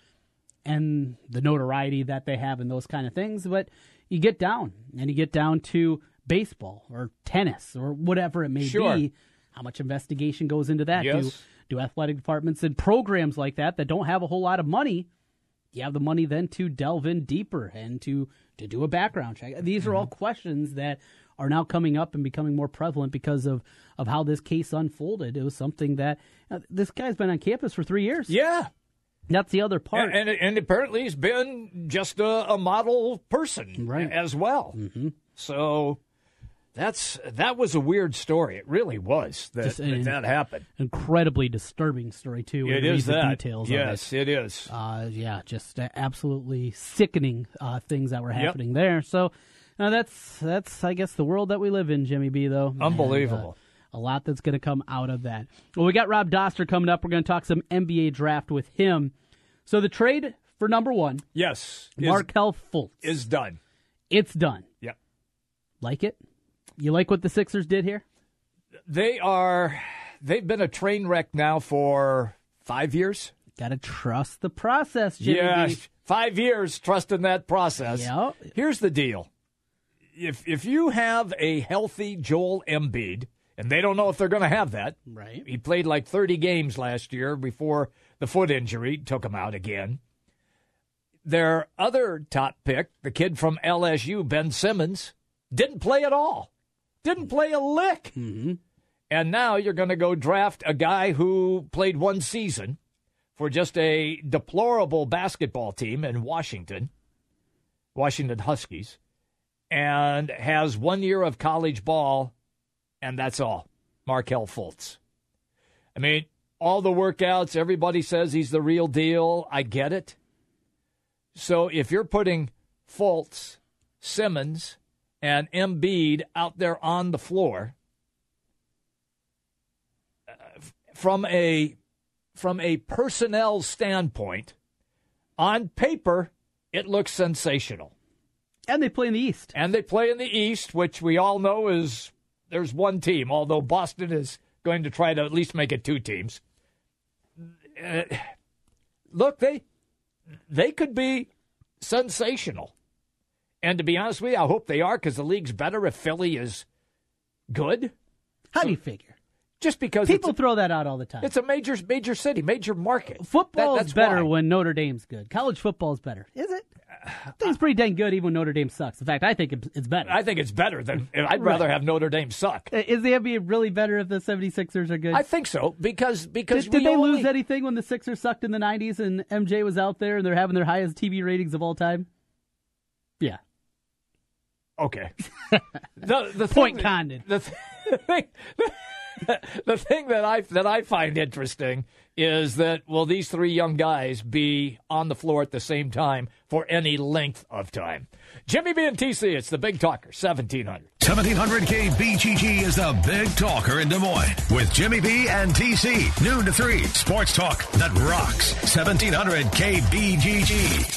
Speaker 3: and the notoriety that they have and those kind of things. But you get down and you get down to baseball or tennis or whatever it may
Speaker 1: Sure.
Speaker 3: be. How much investigation goes into that?
Speaker 1: Yes.
Speaker 3: do athletic departments and programs like that that don't have a whole lot of money? You have the money then to delve in deeper and to to do a background check. These are all questions that are now coming up and becoming more prevalent because of of how this case unfolded. It was something that uh, this guy's been on campus for three years.
Speaker 1: Yeah.
Speaker 3: That's the other part.
Speaker 1: And, and, and apparently he's been just a, a model person
Speaker 3: Right.
Speaker 1: as well. Mm-hmm. So that's that was a weird story. It really was that
Speaker 3: Just
Speaker 1: that, that happened.
Speaker 3: Incredibly disturbing story too. It is
Speaker 1: It
Speaker 3: you read
Speaker 1: is
Speaker 3: the
Speaker 1: that.
Speaker 3: details.
Speaker 1: Yes,
Speaker 3: it.
Speaker 1: it is.
Speaker 3: Uh, yeah, just absolutely sickening uh, things that were
Speaker 1: Yep.
Speaker 3: happening there. So uh, that's that's I guess the world that we live in, Jimmy B. Though And, uh,
Speaker 1: Unbelievable.
Speaker 3: a lot that's going to come out of that. Well, we got Rob Dauster coming up. We're going to talk some NBA draft with him. So the trade for number one,
Speaker 1: Yes, is-
Speaker 3: Markelle Fultz,
Speaker 1: is done.
Speaker 3: it's done.
Speaker 1: Yeah.
Speaker 3: Like it? You like what the Sixers did here?
Speaker 1: They are they've been a train wreck now for five years.
Speaker 3: Got to trust the process, Jimmy.
Speaker 1: Yeah,
Speaker 3: B.
Speaker 1: five years trusting that process.
Speaker 3: Yeah.
Speaker 1: Here's the deal: if if you have a healthy Joel Embiid, and they don't know if they're going to have that,
Speaker 3: Right.
Speaker 1: He played like 30 games last year before the foot injury took him out again. Their other top pick, the kid from LSU, Ben Simmons, didn't play at all. Didn't play a lick.
Speaker 3: Mm-hmm.
Speaker 1: And now you're going to go draft a guy who played one season for just a deplorable basketball team in Washington, Washington Huskies, and has one year of college ball, and that's all. Markelle Fultz. I mean, all the workouts, everybody says he's the real deal. I get it. So if you're putting Fultz, Simmons, and Embiid out there on the floor, uh, from a from a personnel standpoint, on paper, it looks sensational.
Speaker 3: And they play in the East.
Speaker 1: And they play in the East, which we all know is there's one team, although Boston is going to try to at least make it two teams. Uh, look, they they could be sensational. And to be honest with you, I hope they are because the league's better if Philly is good.
Speaker 3: How do you figure?
Speaker 1: Just because
Speaker 3: People
Speaker 1: it's a,
Speaker 3: throw that out all the time.
Speaker 1: it's a major major city, major market.
Speaker 3: Football
Speaker 1: That-
Speaker 3: is better
Speaker 1: why.
Speaker 3: when Notre Dame's good. College football is better. Is it? I think it's pretty dang good even when Notre Dame sucks. In fact, I think it's better.
Speaker 1: I think it's better than I'd
Speaker 3: Right.
Speaker 1: rather have Notre Dame suck.
Speaker 3: Uh, Is the NBA really better if the 76ers are good?
Speaker 1: I think so because because
Speaker 3: did, did
Speaker 1: we
Speaker 3: they
Speaker 1: only-
Speaker 3: lose anything when the Sixers sucked in the 90s and MJ was out there and they're having their highest TV ratings of all time? Yeah.
Speaker 1: Okay. the the
Speaker 3: Point
Speaker 1: thing,
Speaker 3: Condon.
Speaker 1: The, th- the thing, the thing that I that I find interesting is that will these three young guys be on the floor at the same time for any length of time? Jimmy B and TC, it's the Big Talker, seventeen hundred.
Speaker 4: 1700K BGG is the big talker in Des Moines with Jimmy B and TC. Noon to 3. Sports talk that rocks. 1700K BGG.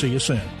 Speaker 10: See you soon.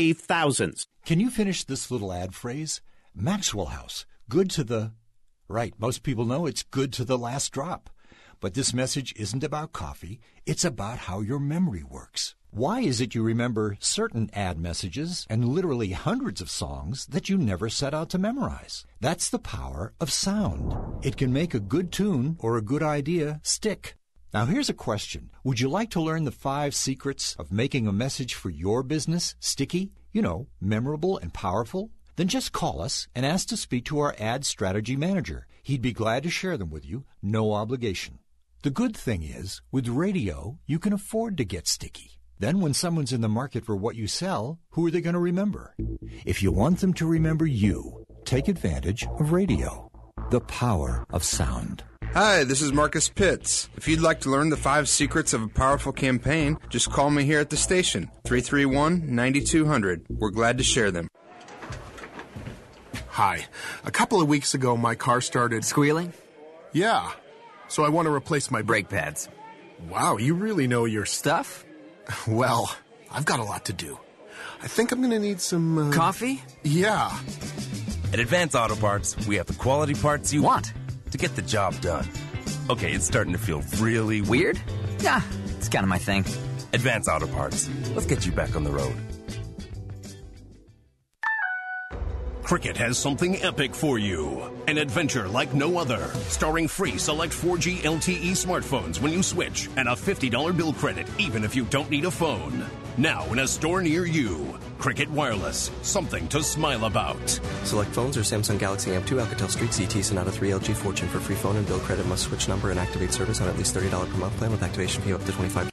Speaker 18: Save thousands.
Speaker 19: Can you finish this little ad phrase? Maxwell House, good to the. Right, most people know it's good to the last drop. But this message isn't about coffee, it's about how your memory works. Why is it you remember certain ad messages and literally hundreds of songs that you never set out to memorize? That's the power of sound. It can make a good tune or a good idea stick. Now, here's a question Would you like to learn the five secrets of making a message for your business sticky, you know, memorable and powerful? Then just call us and ask to speak to our ad strategy manager. He'd be glad to share them with you, no obligation. The good thing is, with radio, you can afford to get sticky. Then, when someone's in the market for what you sell, who are they going to remember? If you want them to remember you, take advantage of radio. The power of sound.
Speaker 20: Hi, this is Marcus Pitts. If you'd like to learn the five secrets of a powerful campaign, just call me here at the station, 331 9200. We're glad to share them.
Speaker 21: Hi. A couple of weeks ago, my car started
Speaker 22: squealing?
Speaker 21: Yeah. So I want to replace my
Speaker 22: brake pads.
Speaker 21: Wow, you really know your
Speaker 22: stuff?
Speaker 21: Well, I've got a lot to do. I think I'm going to need some uh...
Speaker 22: coffee?
Speaker 21: Yeah.
Speaker 23: At Advance Auto Parts, we have the quality parts you
Speaker 22: want
Speaker 23: to get the job done. Okay, it's starting to feel really
Speaker 22: weird. Yeah, it's kind of my thing.
Speaker 23: Advance Auto Parts. Let's get you back on the road.
Speaker 24: Cricket has something epic for you. An adventure like no other. Starring free select 4G LTE smartphones when you switch and a $50 bill credit even if you don't need a phone. Now in a store near you. Cricket Wireless. Something to smile about.
Speaker 8: Select phones or Samsung Galaxy M2, Alcatel Street, CT, Sonata 3, LG Fortune for free phone and bill credit must switch number and activate service on at least $30 per month plan with activation fee up to 25